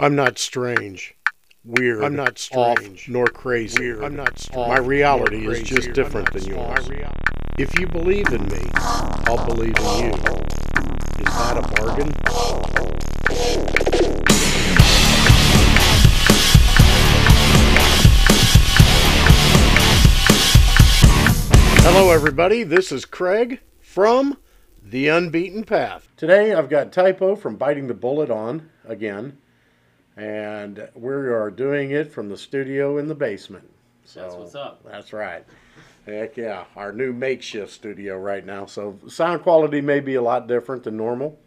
I'm not strange, weird. I'm not strange, off, nor crazy. Weird. I'm not strange. My reality is just different than yours. If you believe in me, I'll believe in you. Is that a bargain? Hello, everybody. This is Kraig from The Unbeaten Path. Today, I've got Typo from Biting the Bullet on again and we are doing it from the studio in the basement. So that's what's up. That's right. Heck yeah, our new makeshift studio right now. So sound quality may be a lot different than normal.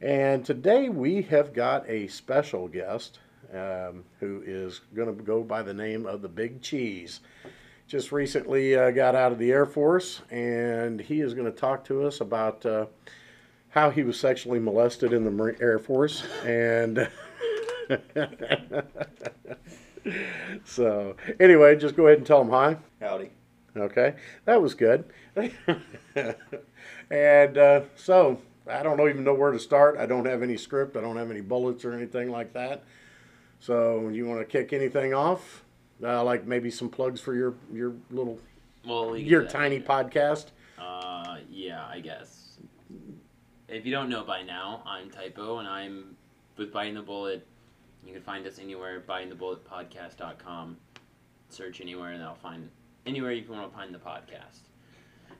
And today we have got a special guest um, who is going to go by the name of the Big Cheese. Just recently uh, got out of the Air Force, and he is going to talk to us about uh, how he was sexually molested in the Air Force and. so, anyway, just go ahead and tell them hi. Howdy. Okay, that was good. and uh, so, I don't even know where to start. I don't have any script. I don't have any bullets or anything like that. So, you want to kick anything off? Uh, like maybe some plugs for your your little well, your tiny podcast. Uh, yeah, I guess. If you don't know by now, I'm Typo, and I'm with Biting the Bullet you can find us anywhere, bitingthebulletpodcast.com. Search anywhere and I'll find anywhere you want to find the podcast.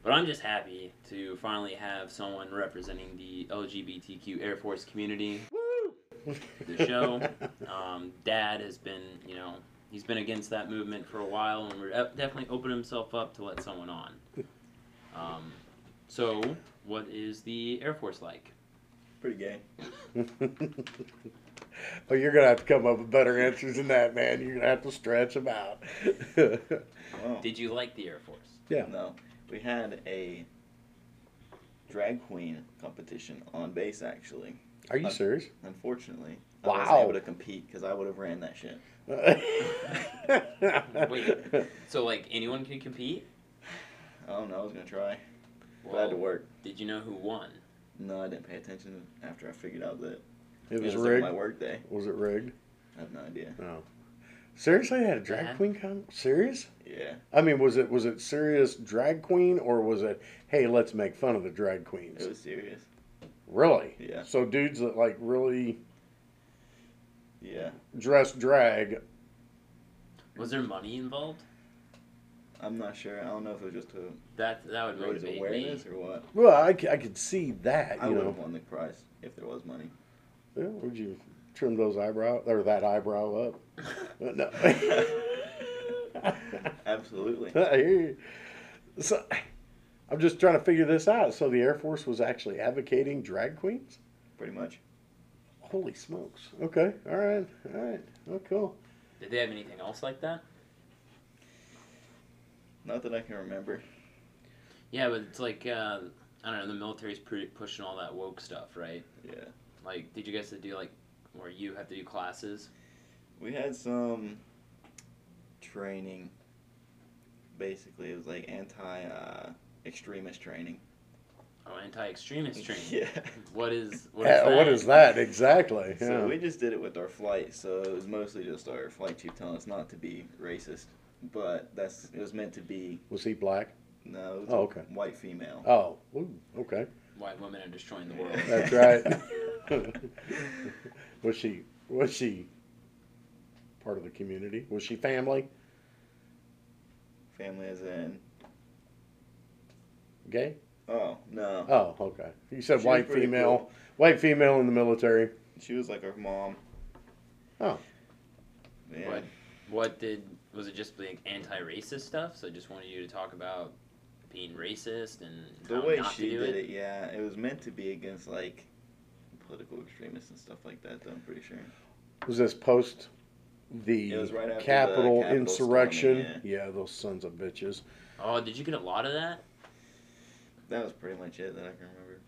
But I'm just happy to finally have someone representing the LGBTQ Air Force community. Woo! The show. Um, Dad has been, you know, he's been against that movement for a while, and we're definitely opening himself up to let someone on. Um, so, what is the Air Force like? Pretty gay. Oh, you're gonna have to come up with better answers than that, man. You're gonna have to stretch them out. Did you like the Air Force? Yeah. No, we had a drag queen competition on base actually. Are you serious? Unfortunately, wow. I wasn't able to compete because I would have ran that shit. Wait, so like anyone can compete? I don't know. I was gonna try. Well, but I had to work. Did you know who won? No, I didn't pay attention after I figured out that it was, rigged. My work day. Was it rigged? I have no idea. No. Seriously, had a drag yeah. queen con? Serious? Yeah. I mean, was it was it serious drag queen or was it hey, let's make fun of the drag queens? It was serious. Really? Yeah. So dudes that like really yeah dress drag. Was there money involved? I'm not sure. I don't know if it was just to that that would raise awareness me. or what. Well, I, I could see that. I would have won the prize if there was money. Yeah, would you trim those eyebrows or that eyebrow up? no. Absolutely. I hear you. So, I'm just trying to figure this out. So the Air Force was actually advocating drag queens? Pretty much. Holy smokes. Okay. All right. All right. Oh, cool. Did they have anything else like that? Not that I can remember. Yeah, but it's like uh, I don't know. The military's pretty pushing all that woke stuff, right? Yeah. Like, did you guys do like where you have to do classes? We had some training. Basically, it was like anti uh, extremist training. Oh, anti-extremist training. yeah. What is what is, yeah, what is that exactly? So we just did it with our flight. So it was mostly just our flight chief telling us not to be racist, but that's it was meant to be. Was he black? No. oh, okay. White female. Oh, Ooh, okay. White women are destroying the world. That's right. was she was she part of the community? Was she family? Family as in gay? Oh no. Oh okay. You said she white female. Cool. White female in the military. She was like her mom. Oh. Man. What? What did was it? Just like anti-racist stuff? So I just wanted you to talk about being racist and the way she did it? it? Yeah, it was meant to be against like political extremists and stuff like that. Though I'm pretty sure. Was this post the right Capitol, the insurrection? Storming, yeah. yeah, those sons of bitches. Oh, did you get a lot of that? That was pretty much it that I can remember.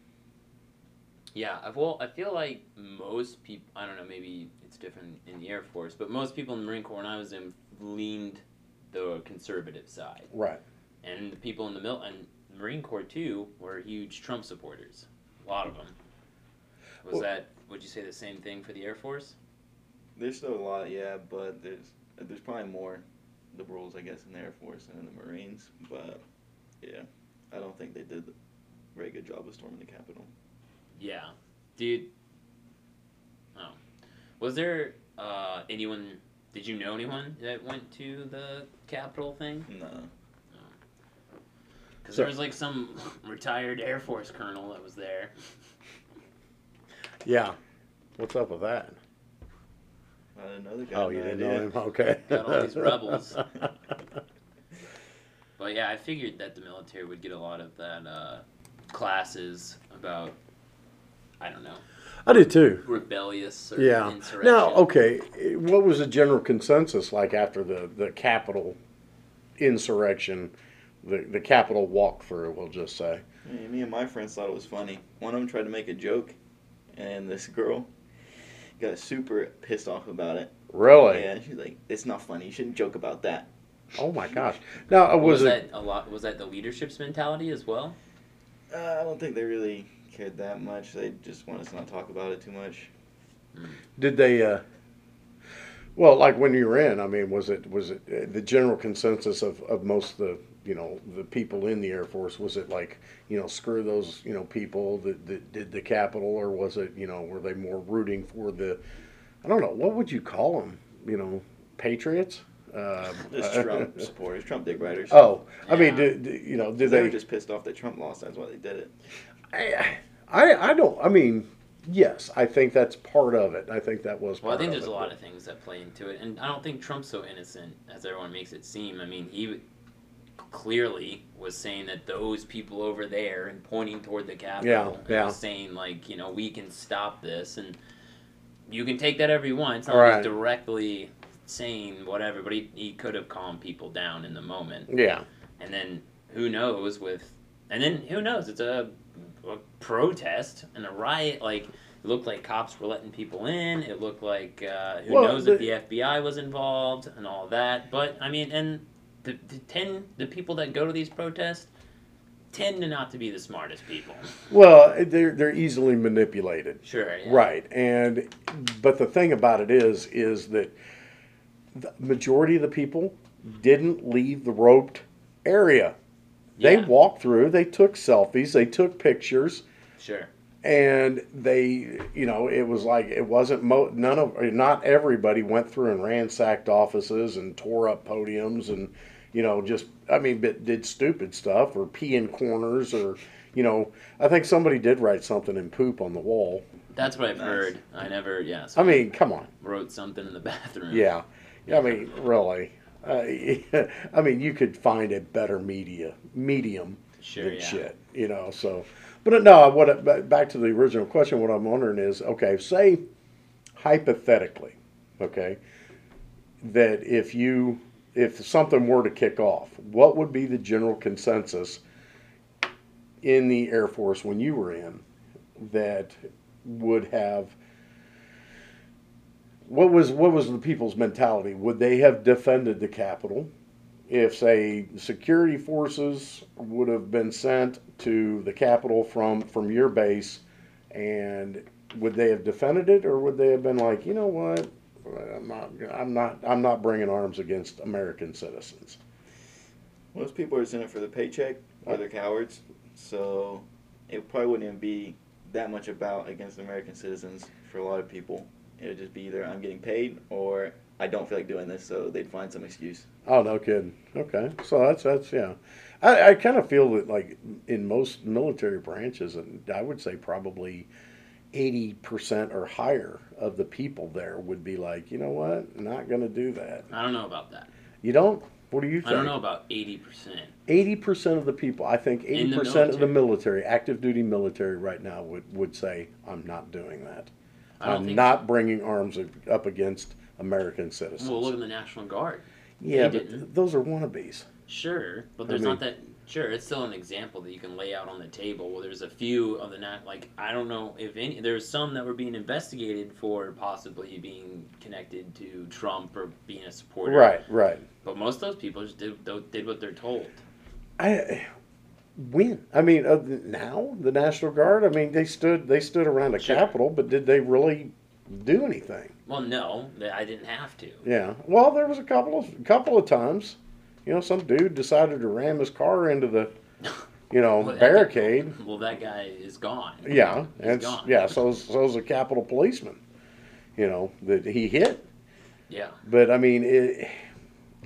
Yeah, well, I feel like most people, I don't know, maybe it's different in the Air Force, but most people in the Marine Corps when I was in leaned the conservative side. Right. And the people in the mil- and Marine Corps too were huge Trump supporters. A lot of them. Was well, that? Would you say the same thing for the Air Force? There's still a lot, yeah, but there's there's probably more liberals, I guess, in the Air Force and in the Marines. But yeah, I don't think they did a very good job of storming the Capitol. Yeah, dude. Oh, was there uh, anyone? Did you know anyone that went to the Capitol thing? No, Because So- there was like some retired Air Force colonel that was there. Yeah. What's up with that? I didn't know the guy. Oh, you didn't idea. know him? Okay. Got all these rebels. But yeah, I figured that the military would get a lot of that uh, classes about, I don't know, I did too. rebellious or Yeah. insurrection. Now, okay, what was the general consensus like after the the Capitol insurrection, the the Capitol walkthrough? We'll just say. Me, me and my friends thought it was funny. One of them tried to make a joke, and this girl got super pissed off about it. Really? Yeah, she's like, "It's not funny. You shouldn't joke about that." Oh my gosh! Now, uh, was, was, it? that a lot? Was that the leadership's mentality as well? Uh, I don't think they really cared that much. They just wanted us to not talk about it too much. Did they? Uh, well, like when you were in, I mean, was it was it uh, the general consensus of, of most of the you know the people in the Air Force? Was it like you know screw those you know people that, that did the Capitol, or was it you know were they more rooting for the? I don't know. What would you call them? You know, patriots. Um, Just Trump supporters, Trump dick riders. Oh, I mean, Yeah. did, did- you know, did they, they? were just pissed off that Trump lost. That's why they did it. I, I, I don't. I mean, yes, I think that's part of it. I think that was. Part of the. Well, I think of there's it, a lot but- of things that play into it, and I don't think Trump's so innocent as everyone makes it seem. I mean, he clearly was saying that those people over there and pointing toward the Capitol, Yeah, yeah. saying like, you know, we can stop this, and you can take that every one. It's not Right. directly saying whatever, but he, he could have calmed people down in the moment. Yeah. And then who knows with, and then who knows? It's a, a protest and a riot. Like it looked like cops were letting people in. It looked like uh, who Well, knows the- if the FBI was involved and all that. But I mean, and the, the ten the people that go to these protests tend to not to be the smartest people. Well, they're they're easily manipulated. Sure. Yeah. Right. And but the thing about it is is that the majority of the people didn't leave the roped area. They Yeah. walked through, they took selfies, they took pictures, Sure. and they, you know, it was like it wasn't mo- none of not everybody went through and ransacked offices and tore up podiums and you know just I mean but did stupid stuff or pee in corners or you know I think somebody did write something and poop on the wall. That's what I've Nice. heard. I never. Yeah. I mean, come on. wrote something in the bathroom. Yeah. Yeah, I mean, really. Uh, I mean, you could find a better media medium Sure. than Yeah. shit, you know. So, but no, what ba- back to the original question? What I'm wondering is, okay, say hypothetically, okay, that if you if something were to kick off, what would be the general consensus in the Air Force when you were in that would have what was what was the people's mentality? Would they have defended the Capitol if, say, security forces would have been sent to the Capitol from from your base, and would they have defended it, or would they have been like, you know what, I'm not, I'm not, I'm not bringing arms against American citizens? Most people are just in it for the paycheck, or they're cowards. So it probably wouldn't even be that much about against American citizens for a lot of people. It would just be either I'm getting paid or I don't feel like doing this, so they'd find some excuse. Oh, no kidding. Okay, so that's that's yeah. I, I kind of feel that like in most military branches, and I would say probably eighty percent or higher of the people there would be like, you know what, not going to do that. I don't know about that. You don't? What do you think? I don't know about eighty percent. Eighty percent of the people, I think In eighty the percent of the military, active duty military right now would would say, I'm not doing that. I I'm not bringing arms up against American citizens. Well, look at the National Guard. yeah, but those are wannabes. Sure, but I there's mean- not that. Sure, it's still an example that you can lay out on the table. Well, there's a few of the not like I don't know if any. There's some that were being investigated for possibly being connected to Trump or being a supporter. Right, right. But most of those people just did did what they're told. I when I mean uh, now the National Guard. I mean they stood they stood around the Sure. Capitol, but did they really do anything. Well, no, I didn't have to. Yeah. Well, there was a couple of couple of times, you know, some dude decided to ram his car into the, you know, Well, barricade. Well, that guy is gone. Yeah, He's and gone. yeah, so so's a Capitol policeman, you know, that he hit. Yeah. But I mean, it,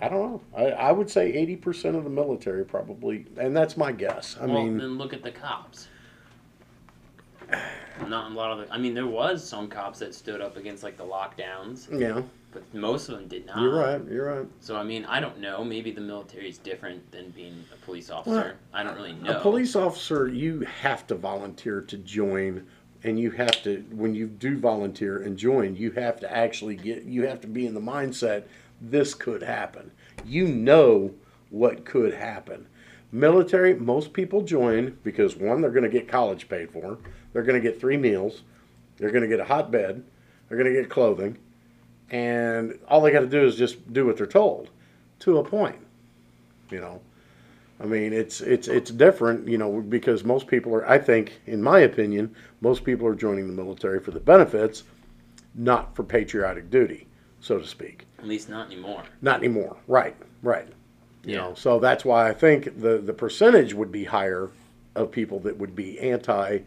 I don't know. I, I would say eighty percent of the military probably, and that's my guess. I well, mean, then look at the cops. Not a lot of the. I mean, there was some cops that stood up against like the lockdowns, yeah, but most of them did not. you're right. You're right. So I mean, I don't know. Maybe the military is different than being a police officer. I don't really know. A police officer, you have to volunteer to join, and you have to when you do volunteer and join, you have to actually get. You have to be in the mindset this could happen. You know what could happen. Military, most people join because one, they're going to get college paid for. They're going to get three meals. They're going to get a hot bed. They're going to get clothing, and all they got to do is just do what they're told, to a point. You know. I mean, it's it's it's different, you know, because most people are. I think, in my opinion, most people are joining the military for the benefits, not for patriotic duty, so to speak. At least not anymore. Not anymore. Right. Right. You Yeah. know, so that's why I think the the percentage would be higher of people that would be anti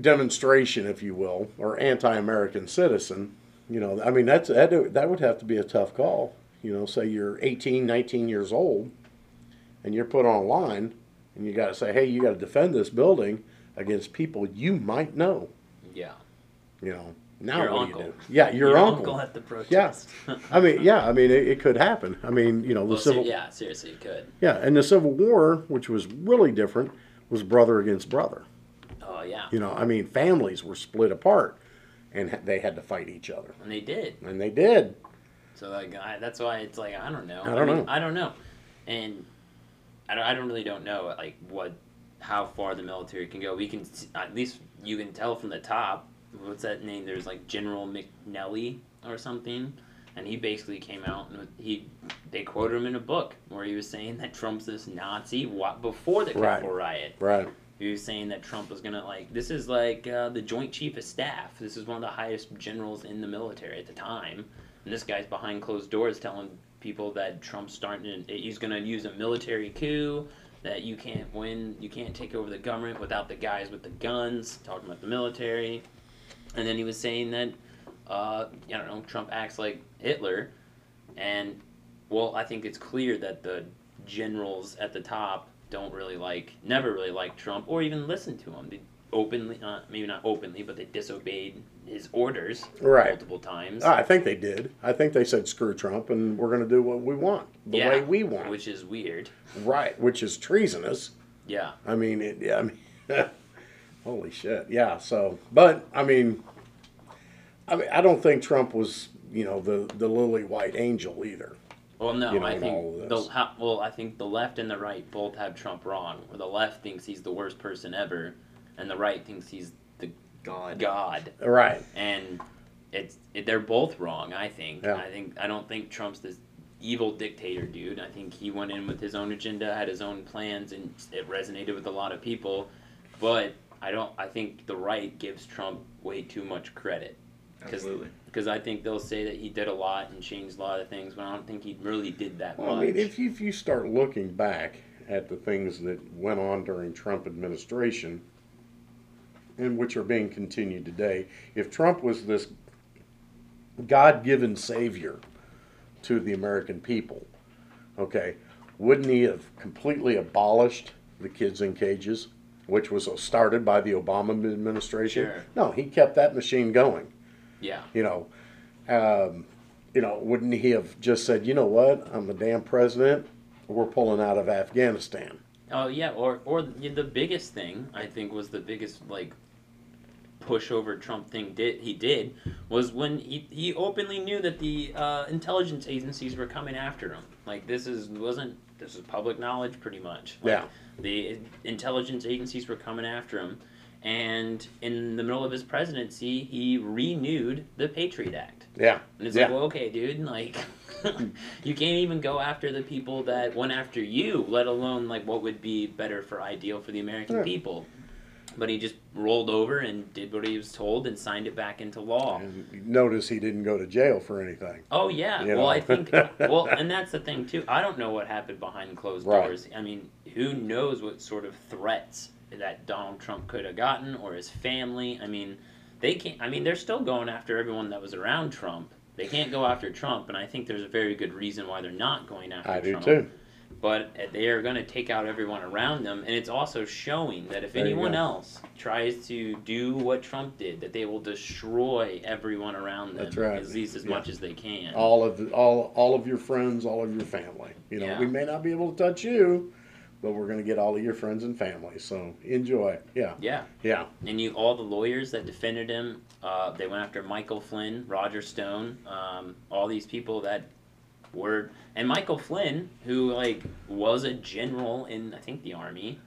demonstration, if you will, or anti-American citizen. You know, I mean, that's that, that would have to be a tough call. You know, say you're 18, 19 years old, and you're put on a line, and you got to say, hey, you got to defend this building against people you might know. Yeah. You know, now Your what uncle. do you do? Yeah, your, uncle. at the protest. Yeah. I mean, yeah, I mean, it, it could happen. I mean, you know, the well, ser- civil, yeah, seriously, it could. yeah, and the Civil War, which was really different, was brother against brother. Yeah. You know, I mean, families were split apart, and ha- they had to fight each other, And they did. and they did. So like I, that's why it's like I don't know. I don't mean, know. I don't know, and I don't, I don't really don't know like what how far the military can go. We can at least you can tell from the top. What's that name? There's like General McNelly or something, and he basically came out and he they quoted him in a book where he was saying that Trump's this Nazi before the Right. Capitol riot. Right. He was saying that Trump was gonna like this is like uh, the Joint Chief of Staff. This is one of the highest generals in the military at the time, and this guy's behind closed doors telling people that Trump's starting. To, he's gonna use a military coup. That you can't win, you can't take over the government without the guys with the guns. Talking about the military, and then he was saying that, uh, I don't know, Trump acts like Hitler, and well, I think it's clear that the generals at the top don't really like, never really like Trump or even listen to him. They openly, uh, maybe not openly, but they disobeyed his orders Right. multiple times. Ah, I think they did. I think they said screw Trump, and we're going to do what we want, the Yeah, way we want. which is weird. right, which is treasonous. Yeah, I mean, it, yeah, I mean, holy shit, yeah. So, but I mean, I mean, I don't think Trump was, you know, the the lily white angel either. Well, no, you know, I in all of think the this. ha, well, I think the left and the right both have Trump wrong. Where the left thinks he's the worst person ever, and the right thinks he's the God. god. Right. And it's it, they're both wrong. I think. Yeah. I think I don't think Trump's this evil dictator dude. I think he went in with his own agenda, had his own plans, and it resonated with a lot of people. But I don't. I think the right gives Trump way too much credit. 'Cause- Absolutely. Because I think they'll say that he did a lot and changed a lot of things, but I don't think he really did that Well, I mean, if you, if you start looking back at the things that went on during Trump administration, and which are being continued today, if Trump was this God-given savior to the American people, okay, wouldn't he have completely abolished the kids in cages, which was started by the Obama administration? Sure. No, he kept that machine going yeah. you know, um, you know, wouldn't he have just said, you know what, I'm the damn president, we're pulling out of Afghanistan. Oh yeah, or or the biggest thing I think was the biggest like pushover Trump thing did he did was when he, he openly knew that the uh, intelligence agencies were coming after him. Like this is wasn't this is public knowledge pretty much. Like, Yeah. The intelligence agencies were coming after him, and in the middle of his presidency, he renewed the Patriot Act. Yeah, And it's yeah, like, well, okay, dude, like, you can't even go after the people that went after you, let alone like what would be better for ideal for the American Yeah. people. but he just rolled over and did what he was told and signed it back into law. And notice he didn't go to jail for anything. Oh yeah. You well, I think well, and that's the thing too. I don't know what happened behind closed Right. doors. I mean, who knows what sort of threats that Donald Trump could have gotten or his family. I mean, they can't. I mean, they're still going after everyone that was around Trump. They can't go after Trump, and I think there's a very good reason why they're not going after I do Trump. too. But they are going to take out everyone around them, and it's also showing that if There anyone else tries to do what Trump did, that they will destroy everyone around them, That's right. at least as Yeah. much as they can. All of the, all all of your friends, all of your family. You know, Yeah. we may not be able to touch you, but we're going to get all of your friends and family. So enjoy. Yeah, Yeah, yeah, and you all the lawyers that defended him, uh, they went after Michael Flynn, Roger Stone, um, all these people that were, and Michael Flynn, who like was a general in I think the army.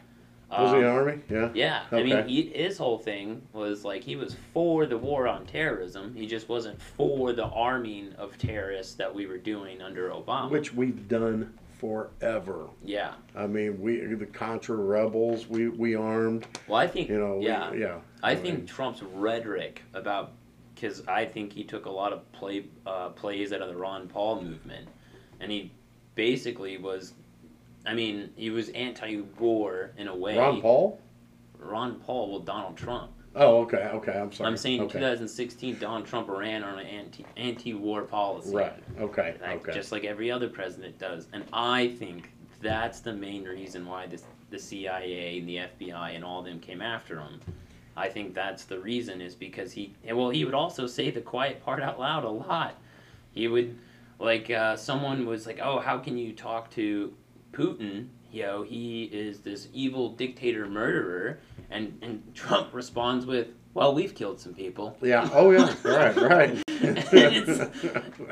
was he the army? Yeah, Yeah, I mean, he, his whole thing was like he was for the war on terrorism. He just wasn't for the arming of terrorists that we were doing under Obama. which we've done forever. yeah, I mean, we the Contra rebels, we we armed. well, I think You know, we- yeah, yeah. I mean, think Trump's rhetoric about because I think he took a lot of play uh, plays out of the Ron Paul movement, and he basically was. I mean, he was anti-war in a way. Ron Paul. Ron Paul, well, Donald Trump. Oh, okay, okay. I'm sorry. I'm saying in okay. 2016, Donald Trump ran on an anti anti-war policy, Right. Okay. like, Okay. just like every other president does. And I think that's the main reason why this, the CIA and the FBI and all of them came after him. I think that's the reason is because he well he would also say the quiet part out loud a lot. He would like uh, someone was like, "Oh, how can you talk to Putin? You know, he is this evil dictator murderer." And and Trump responds with, "Well, we've killed some people." Yeah. Oh, yeah. right. Right. It's-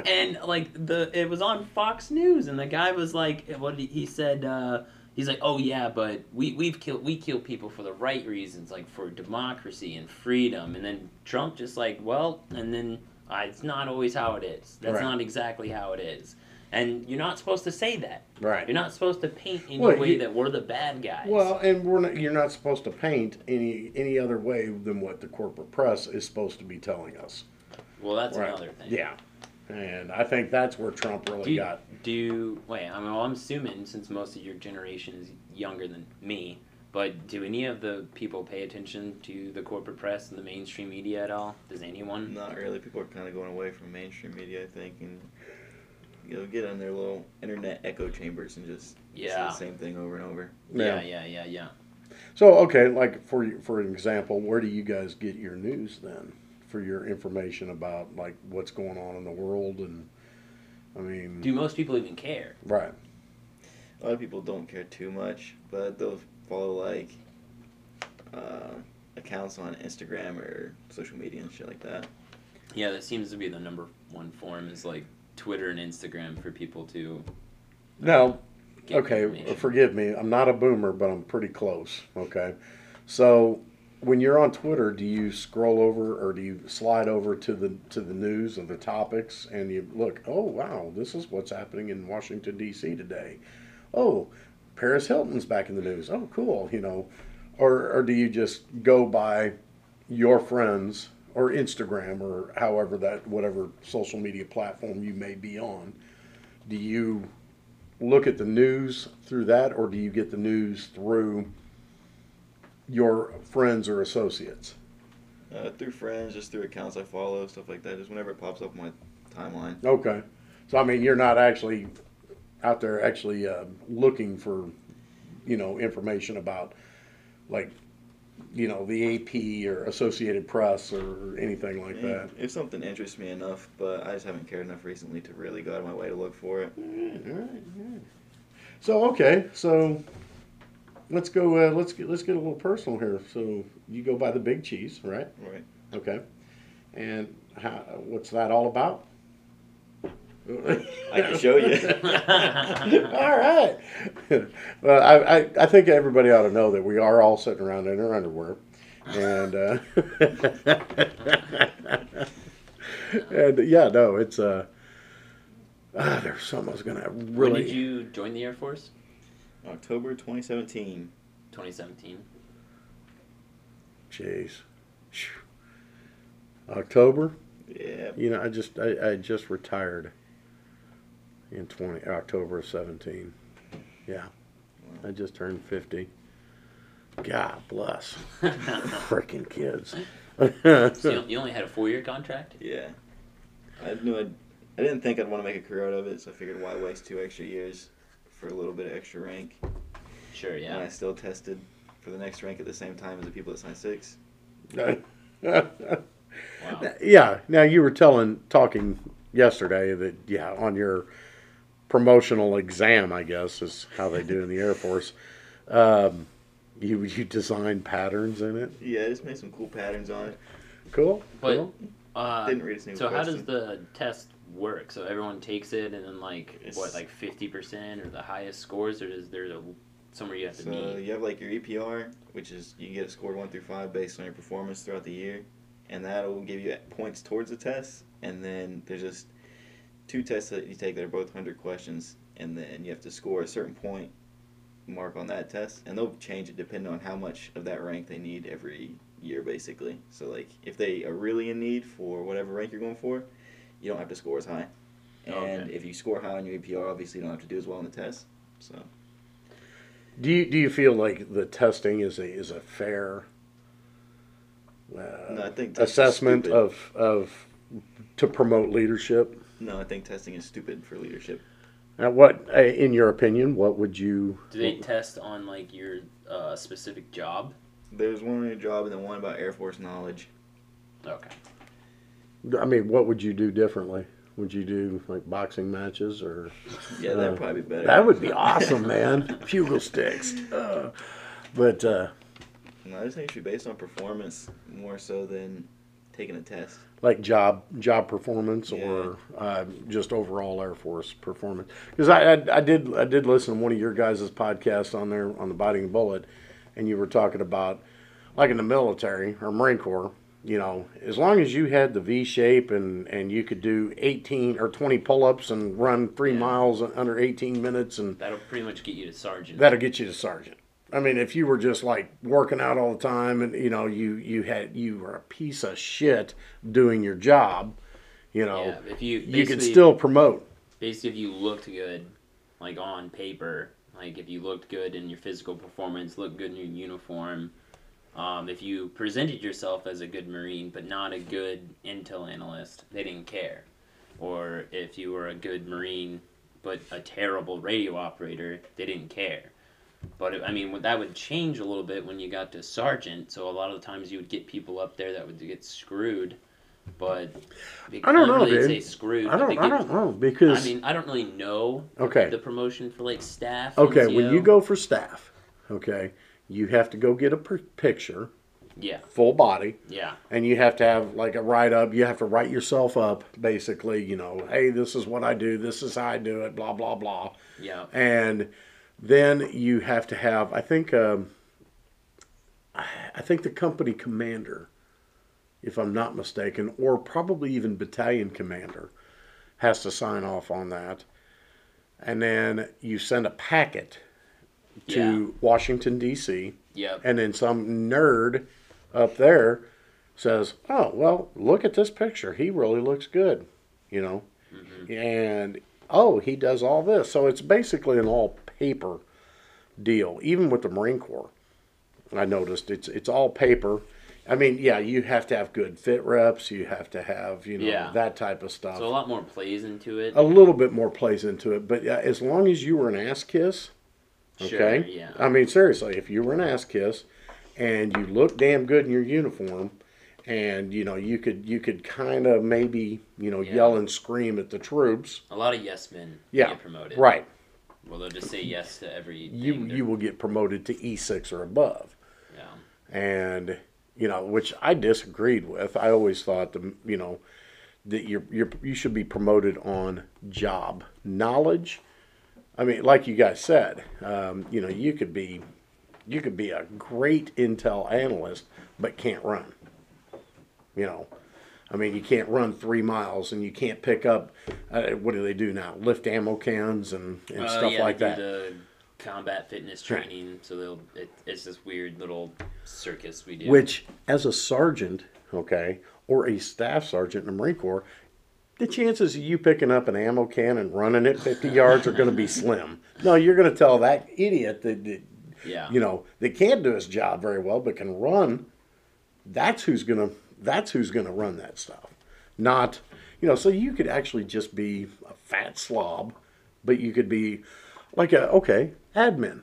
and like the it was on Fox News, and the guy was like, what did he, he said? Uh, he's like, oh yeah, but we we've killed we kill people for the right reasons, like for democracy and freedom. And then Trump just like, well, and then uh, it's not always how it is. That's Right. not exactly how it is. And you're not supposed to say that. right. You're not supposed to paint any Well, way you- that we're the bad guys. Well, and we're not, you're not supposed to paint any any other way than what the corporate press is supposed to be telling us. well, that's Right. another thing. Yeah. And I think that's where Trump really Do you, got. do you, wait? I mean, well, I'm assuming since most of your generation is younger than me, but do any of the people pay attention to the corporate press and the mainstream media at all? Does anyone? Not really. People are kind of going away from mainstream media, I think, and you know, get on their little internet echo chambers and just Yeah. say the same thing over and over. Yeah, yeah, yeah, yeah. So okay, like for you- for example, where do you guys get your news then? For your information about like what's going on in the world and, I mean, Do most people even care? right. A lot of people don't care too much, but they'll follow like uh, accounts on Instagram or social media and shit like that. Yeah, that seems to be the number one form is like Twitter and Instagram for people to. Now, um, get okay, forgive me. I'm not a boomer, but I'm pretty close. Okay, so when you're on Twitter, do you scroll over or do you slide over to the to the news of the topics and you look? Oh wow, this is what's happening in Washington D.C. today. Oh, Paris Hilton's back in the news. Oh, cool. You know, or or do you just go by your friends or Instagram or however that whatever social media platform you may be on? Do you look at the news through that, or do you get the news through your friends or associates? Uh, through friends, just through accounts I follow, stuff like that. Just whenever it pops up on my timeline. Okay, so I mean, you're not actually out there actually uh, looking for, you know, information about like, you know, the AP or Associated Press or anything like Yeah, that. If something interests me enough, but I just haven't cared enough recently to really go out of my way to look for it. All right, all right. So okay, so let's go. Uh, let's get let's get a little personal here. So you go by the Big Cheese, right? Right. Okay. And how, what's that all about? I can show you. all right. well, I, I, I think everybody ought to know that we are all sitting around in our underwear. And, uh, and yeah, no, it's, uh, ah, there's something I was going to really. When did you join the Air Force? October 2017. 2017. jeez. October. Yeah. You know, I just I, I just retired in twenty October of seventeen. Yeah, I just turned fifty. God bless freaking kids. so you, you only had a four-year contract. Yeah. I knew I'd, I didn't think I'd want to make a career out of it, so I figured why waste two extra years for a little bit of extra rank. Sure, yeah. And. I still tested for the next rank at the same time as the people that signed six. Wow. yeah. Now you were telling, talking yesterday that yeah, on your promotional exam, I guess is how they do in the Air Force. Um, you you design patterns in it. Yeah, I just made some cool patterns on it. Cool. But cool. uh, Didn't read a single so how does the test work? So everyone takes it, and then like It's- what, like fifty percent or the highest scores, or is there a, somewhere you have to So meet? you have like your EPR, which is you get it scored one through five based on your performance throughout the year, and that will give you points towards the test. And then there's just two tests that you take that are both hundred questions, and then you have to score a certain point mark on that test, and they'll change it depending on how much of that rank they need every year, basically. So like if they are really in need for whatever rank you're going for, you don't have to score as high. And Okay. if you score high on your EPR, obviously you don't have to do as well on the test. So. Do you do you feel like the testing is a is a fair uh, No, I think assessment of of to promote leadership? No, I think testing is stupid for leadership. Now, what, uh, in your opinion, what would you? Do they test on like your uh, specific job? There's one on your job and then one about Air Force knowledge. Okay. I mean, what would you do differently? Would you do like boxing matches or? Yeah, that'd Uh, probably be better. That would be awesome, man. Pugil sticks. Uh, but uh, No, I just think it should be based on performance more so than taking a test. like job job performance or uh, just overall Air Force performance. Because I, I I did I did listen to one of your guys' podcasts on there on the Biting Bullet, and you were talking about like in the military or Marine Corps. You know, as long as you had the V shape and and you could do 18 or 20 pull ups and run three Yeah. miles under 18 minutes and That'll pretty much get you to sergeant. that'll get you to sergeant. I mean, if you were just like working out all the time and you know you you had you were a piece of shit doing your job, you know, yeah, if you you could still promote. basically if you looked good like on paper like if you looked good in your physical performance looked good in your uniform um, if you presented yourself as a good marine but not a good intel analyst they didn't care or if you were a good marine but a terrible radio operator they didn't care but it, i mean that would change a little bit when you got to sergeant so a lot of the times you would get people up there that would get screwed but I don't know, really dude. say screwed I don't I don't know because I mean, I don't really know Okay. the promotion for like staff. okay when you go for staff, okay, you have to go get a picture, yeah, full body, yeah, and you have to have like a write up. You have to write yourself up, basically. You know, hey, this is what I do. This is how I do it. Blah blah blah. yeah, and then you have to have i think um, i think the company commander if i'm not mistaken or probably even battalion commander has to sign off on that. And then you send a packet to washington d.c yep, and then some nerd up there says, "Oh, well, look at this picture. He really looks good," you know, and oh, he does all this. So it's basically an all paper deal. Even with the Marine Corps, I noticed it's it's all paper. I mean, yeah, you have to have good fit reps. You have to have you know Yeah. that type of stuff. So a lot more plays into it. a little bit more plays into it, but yeah, as long as you were an ass kiss, Sure, Okay. yeah. I mean, seriously, if you were an ass kiss and you look damn good in your uniform, and you know you could you could kind of maybe you know Yeah. yell and scream at the troops. a lot of yes men Yeah, get promoted. Right. Well, they'll just say yes to every. You you will get promoted to E six or above, Yeah. and you know which I disagreed with. I always thought the you know that you're, you're you should be promoted on job knowledge. I mean, like you guys said, um, you know, you could be you could be a great intel analyst, but can't run. You know, I mean, you can't run three miles, and you can't pick up. Uh, what do they do now? Lift ammo cans and, and Uh, stuff yeah, like they that. The combat fitness Right. training. So they'll it, it's this weird little circus we do. Which, as a sergeant, okay, or a staff sergeant in the Marine Corps, the chances of you picking up an ammo can and running it 50 yards are going to be slim. No, you're going to tell that idiot that, that yeah, you know that can't do his job very well but can run. That's who's going to that's who's going to run that stuff. Not, you know, so you could actually just be a fat slob, but you could be like a okay admin.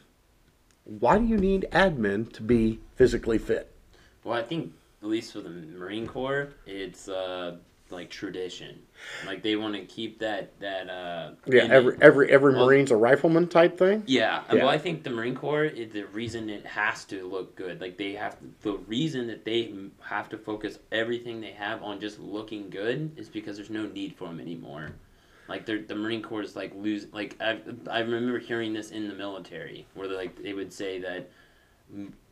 Why do you need admin to be physically fit? Well, I think at least for the Marine Corps, it's uh like tradition. Like they want to keep that that uh Yeah, every every every Well- Marine's a rifleman type thing. Yeah, uh, Yeah. well, I think the Marine Corps, it, the reason it has to look good, like they have, the reason that they have to focus everything they have on just looking good is because there's no need for them anymore. Like they're, the Marine Corps is like lose, like I, I remember hearing this in the military where they like they would say that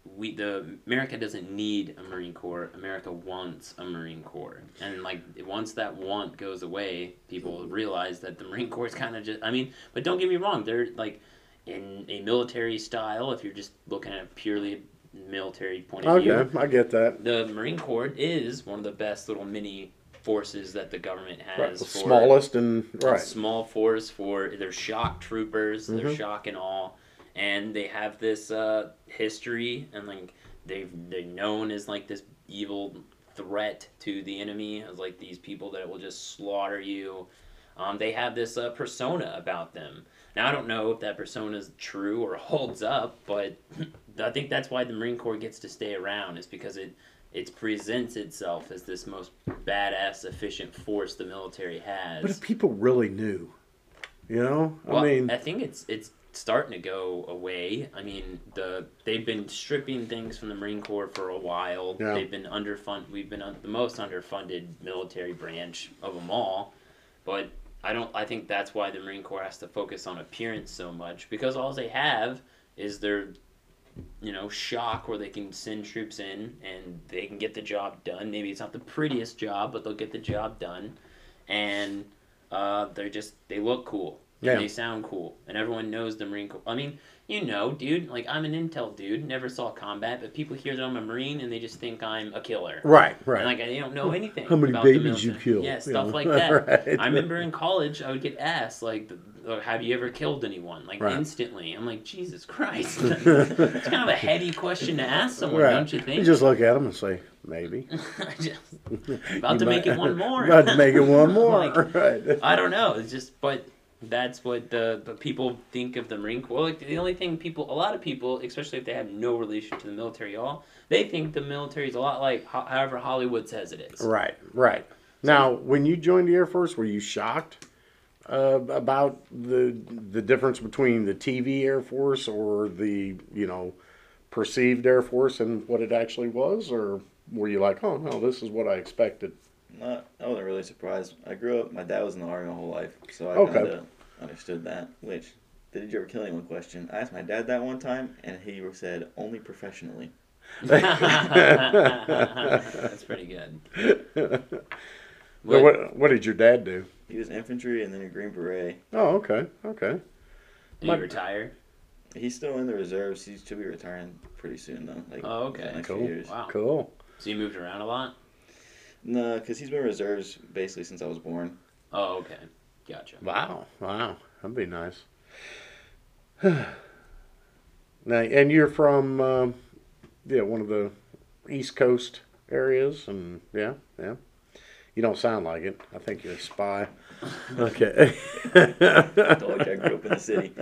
we the America doesn't need a Marine Corps, America wants a Marine Corps, and like once that want goes away, people realize that the Marine Corps is kind of just, I mean, but don't get me wrong, they're like in a military style, if you're just looking at purely military point of view, Okay, I get that. the Marine Corps is one of the best little mini forces that the government has. Right, the for smallest and a right. small force for their shock troopers, their Mhm. shock and all, and they have this uh, history and like they've they're known as like this evil threat to the enemy as like these people that will just slaughter you. Um, they have this uh, persona about them. Now I don't know if that persona is true or holds up, but I think that's why the Marine Corps gets to stay around is because it it presents itself as this most badass, efficient force the military has. But if people really knew, you know, Well, I mean, I think it's it's starting to go away. I mean, the they've been stripping things from the Marine Corps for a while. Yeah. They've been underfund. We've been un- the most underfunded military branch of them all. But I don't. I think that's why the Marine Corps has to focus on appearance so much because all they have is their, you know, shock where they can send troops in and they can get the job done. Maybe it's not the prettiest job, but they'll get the job done, and uh, they're just they look cool. And Yeah. They sound cool, and everyone knows the Marine Corps. I mean, you know, dude. Like I'm an intel dude, never saw combat, but people hear that I'm a Marine and they just think I'm a killer. right, And right. like I don't know anything. How many babies you killed? Yeah, stuff know? like that. Right. I remember in college, I would get asked like, "Have you ever killed anyone?" Like Right. instantly. I'm like, Jesus Christ. it's kind of a heady question to ask someone, Right. don't you think? You just look at them and say, maybe. Just- about You to make it one more. About to make it one more. Like, right. I don't know. It's just, but that's what the, the people think of the Marine Corps. Like the only thing people, a lot of people, especially if they have no relation to the military at all, they think the military is a lot like ho- however Hollywood says it is. Right, right. Now, when you joined the Air Force, were you shocked uh, about the the difference between the TV Air Force or the you know perceived Air Force and what it actually was, or were you like, oh no, this is what I expected? Not, I wasn't really surprised. I grew up. My dad was in the army my whole life, so I Okay. kind of understood that. Which, did you ever kill anyone? Question. I asked my dad that one time, and he said only professionally. That's pretty good. What, What, what, what did your dad do? He was infantry and then a Green Beret. Oh, okay, okay. did my- you retire? He's still in the reserves. He to be retiring pretty soon though. Like Oh, in the okay. next Cool. few years. Wow. Cool. So you moved around a lot? No, because he's been reserves basically since I was born. Oh, okay. Gotcha. Wow, wow, that'd be nice. now, and you're from, um, yeah, one of the East Coast areas, and yeah, yeah. You don't sound like it. I think you're a spy. Okay. I told you I grew up in the city.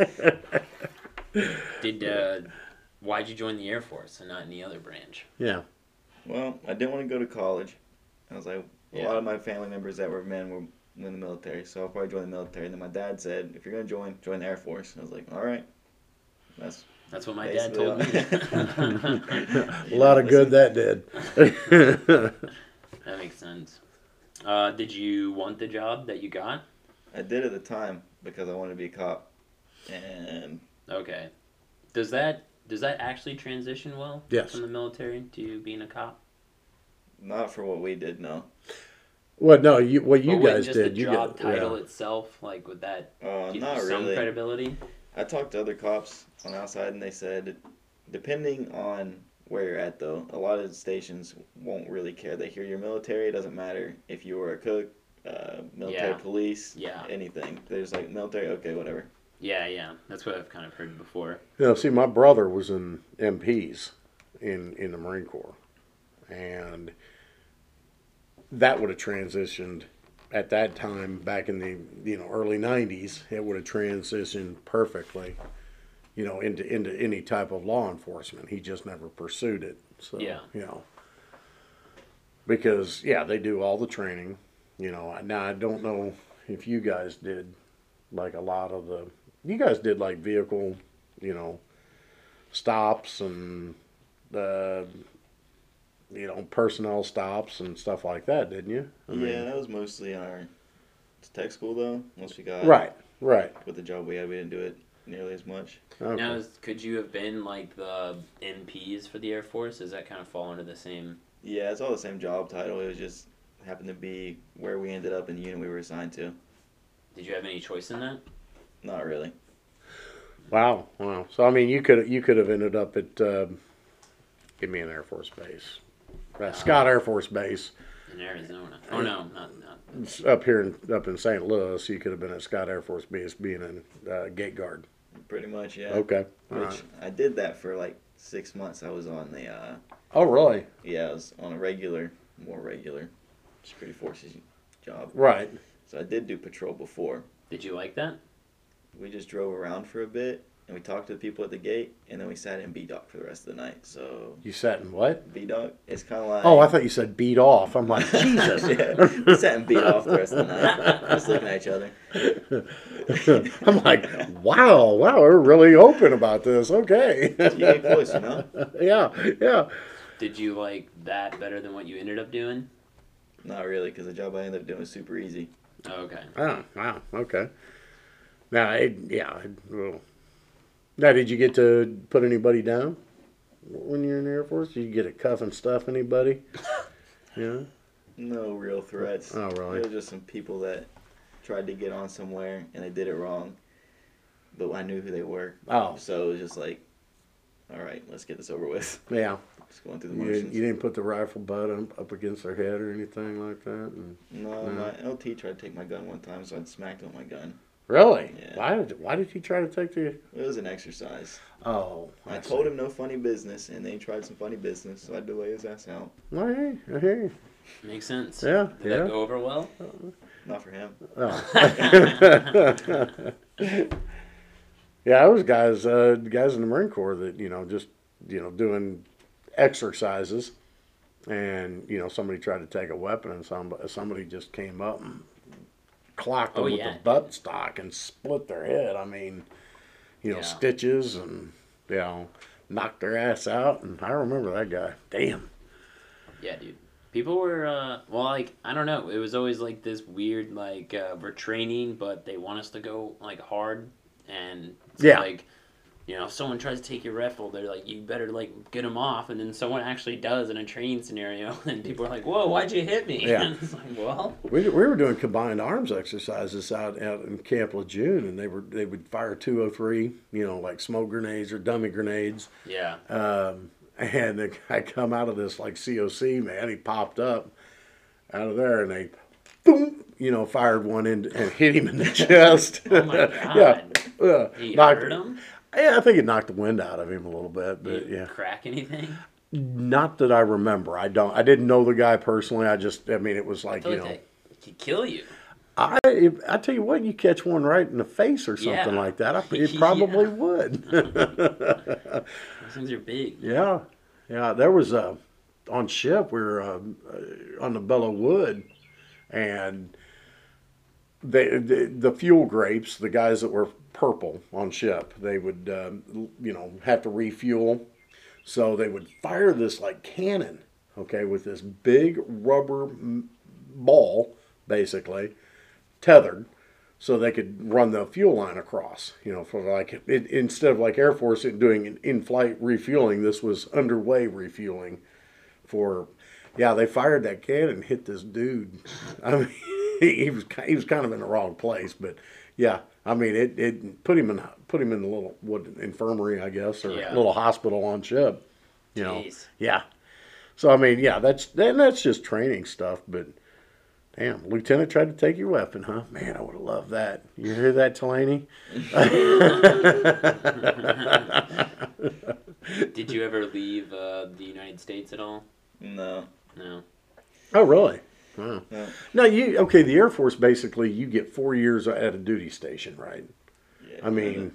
Did uh, why'd you join the Air Force and not any other branch? Yeah. Well, I didn't want to go to college. I was like, a Yeah. lot of my family members that were men were in the military, so I'll probably join the military. And then my dad said, if you're gonna join, join the Air Force. I was like, all right. That's That's what my dad told me. A lot of good that did. that makes sense. Uh, did you want the job that you got? I did at the time because I wanted to be a cop, and Okay. Does that does that actually transition well Yes. from the military to being a cop? not for what we did. No. Well, no, you what you Or wouldn't guys just did. the You job get, title yeah. itself, like would that Uh, give not you some really. credibility? I talked to other cops on the outside, and they said, depending on where you're at, though, a lot of the stations won't really care. They hear you're military. It doesn't matter if you were a cook, uh, military Yeah. police, Yeah. anything. They're just like military. Okay, whatever. Yeah, yeah. That's what I've kind of heard before. You know, see, my brother was in MPs in in the Marine Corps, and that would have transitioned at that time back in the you know early '90s. It would have transitioned perfectly, you know, into into any type of law enforcement. He just never pursued it. So Yeah. you know, because yeah, they do all the training. You know, now I don't know if you guys did like a lot of the. You guys did like vehicle, you know, stops and the you know personnel stops and stuff like that, didn't you? I mean- yeah, that was mostly in our tech school, though. Once we got right, right. with the job we had, we didn't do it nearly as much. Okay. Now, is, could you have been like the MPs for the Air Force? Does that kind of fall under the same? Yeah, it's all the same job title. It was just happened to be where we ended up in the unit we were assigned to. Did you have any choice in that? Not really. Wow, wow. So I mean, you could you could have ended up at um, give me an Air Force base, uh, Scott Air Force Base In Arizona? Oh no, not not. It's up here in, up in St. Louis. You could have been at Scott Air Force Base being a uh, gate guard. Pretty much, yeah. Okay, all Which right. I did that for like six months. I was on the uh, Oh really? yeah, I was on a regular, more regular security forces job. Right. So I did do patrol before. Did you like that? We just drove around for a bit and we talked to the people at the gate and then we sat in B dock for the rest of the night. So You sat in what? B dock, it's kind of like Oh, I thought you said beat off. I'm like Jesus. yeah, we sat in beat off the rest of the night, just looking at each other. I'm like, wow, wow, we're really open about this. Okay. You close, you know. yeah, yeah. Did you like that better than what you ended up doing? Not really, because the job I ended up doing was super easy. Oh, okay. Oh, wow. Okay. Now, it, yeah. It, well. Now, did you get to put anybody down when you're in the Air Force? Did you get to cuff and stuff anybody? yeah. No real threats. Oh, really? It was just some people that tried to get on somewhere and they did it wrong. But I knew who they were. Oh, So it was just like, all right, let's get this over with. yeah. Just going through the You didn't, motions. you didn't put the rifle butt up, up against their head or anything like that? And, no, No. my LT tried to take my gun one time, so I smacked him with my gun. Really? Yeah. Why did Why did he try to take the? It was an exercise. Oh, I, see. told him no funny business, and they tried some funny business, so I had to lay his ass out. I hear you. I hear you. Makes sense. Yeah, Did yeah. that go over well? Not for him. Oh. yeah, there was guys, uh, guys in the Marine Corps that you know just you know doing exercises, and you know somebody tried to take a weapon, and somebody somebody just came up and clocked them Oh, with yeah. the butt stock and split their head. I mean, you know, Yeah. stitches and you know knocked their ass out. And I remember that guy. Damn. Yeah, dude. People were, uh, well, like, I don't know. It was always like this weird, like, uh, we're training, but they want us to go, like, hard. And, Yeah. like, you know, if someone tries to take your rifle, they're like, you better, like, get them off. And then someone actually does in a training scenario. And people are like, whoa, why'd you hit me? Yeah. And it's like, well, We, we were doing combined arms exercises out out in Camp Lejeune, and they were they would fire 203, you know, like smoke grenades or dummy grenades. yeah. Um, and the guy come out of this like COC man, he popped up out of there, and they, boom, you know, fired one in and hit him in the chest. Oh my yeah, God. uh, You knocked- him? Yeah, I think it knocked the wind out of him a little bit, but Did yeah, crack anything? not that I remember. I don't. I didn't know the guy personally. I just, I mean, it was like you like know. that could kill you. I I tell you what, you catch one right in the face or something Yeah. like that, I, it probably would. Those things are big. yeah, yeah. There was a on ship. We were uh, uh, on the Belleau Wood, and they, the the fuel grapes, the guys that were purple on ship, they would um, you know have to refuel, so they would fire this like cannon, okay, with this big rubber ball, basically tethered so they could run the fuel line across. You know, for like it, instead of like Air Force doing an in-flight refueling, this was underway refueling. For yeah, they fired that cannon hit this dude. I mean, he was he was kind of in the wrong place, but Yeah, I mean it. It put him in put him in the little what infirmary, I guess, or Yeah. little hospital on ship. You know, Jeez. yeah. So I mean, yeah, that's then that's just training stuff. But damn, Lieutenant tried to take your weapon, huh? Man, I would have loved that. You hear that, Delaney? Did you ever leave uh, the United States at all? No. No. oh, really? Wow. No. No, you okay? The Air Force basically you get four years at a duty station, right? Yeah, I mean,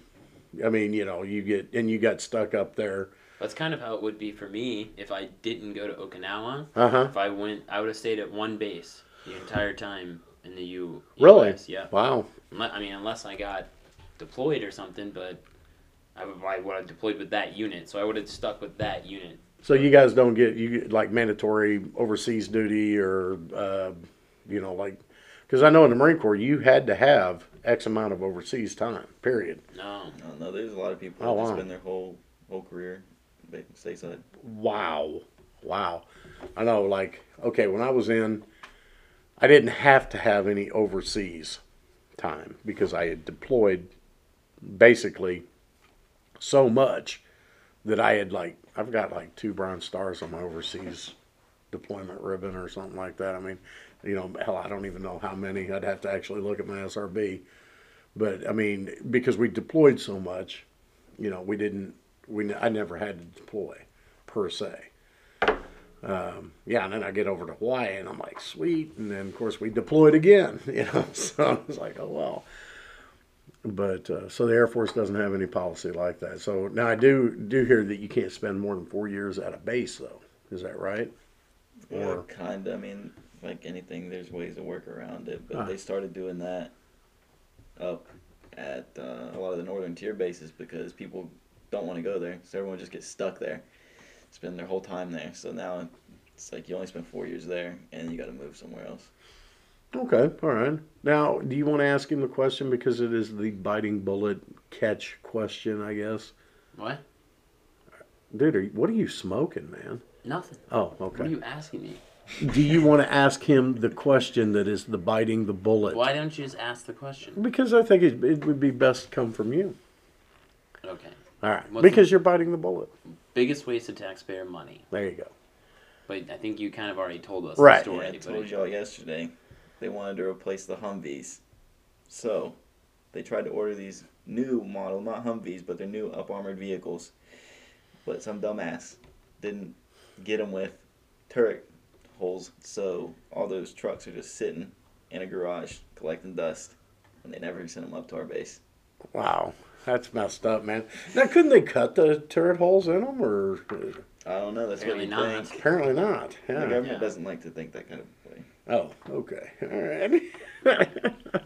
I mean, you know, you get and you got stuck up there. That's kind of how it would be for me if I didn't go to Okinawa. Uh huh. If I went, I would have stayed at one base the entire time in the U. Really? US, Yeah. Wow. I mean, unless I got deployed or something, but I would, I would have deployed with that unit, so I would have stuck with that unit. So you guys don't get you get like mandatory overseas duty or uh, you know like because I know in the Marine Corps you had to have X amount of overseas time. Period. No. No, no, there's a lot of people Oh, that wow. just spend their whole whole career back stateside. Wow. Wow. I know. Like okay, when I was in, I didn't have to have any overseas time because I had deployed basically so much that I had like I've got like two bronze stars on my overseas deployment ribbon or something like that. I mean, you know, hell, I don't even know how many. I'd have to actually look at my SRB. But I mean, because we deployed so much, you know, we didn't. We I never had to deploy per se. Um, yeah, and then I get over to Hawaii and I'm like, sweet. And then of course we deployed again, you know. So I was like, oh well. But uh, so the Air Force doesn't have any policy like that. So now I do do hear that you can't spend more than four years at a base, though. Is that right? Or Or- kind of. I mean, like anything, there's ways to work around it. But Ah. they started doing that up at uh, a lot of the northern tier bases because people don't want to go there, so everyone just gets stuck there, spend their whole time there. So now it's like you only spend four years there, and you got to move somewhere else. Okay, all right. Now, do you want to ask him the question because it is the biting bullet catch question, I guess? What? Dude, are you, what are you smoking, man? Nothing. Oh, okay. What are you asking me? do you want to ask him the question that is the biting the bullet? Why don't you just ask the question? Because I think it, it would be best come from you. Okay. All right. What's because you're biting the bullet. Biggest waste of taxpayer money. There you go. But I think you kind of already told us Right. the story. yeah, I told y'all yesterday they wanted to replace the Humvees. So they tried to order these new model, not Humvees, but they're new up armored vehicles. But some dumbass didn't get them with turret holes, so all those trucks are just sitting in a garage collecting dust, and they never sent them up to our base. Wow. That's messed up, man. Now, couldn't they cut the turret holes in them, or I don't know. That's what Apparently you not. think. apparently not? Yeah. The government Yeah. doesn't like to think that kind of way. Oh, okay. All right.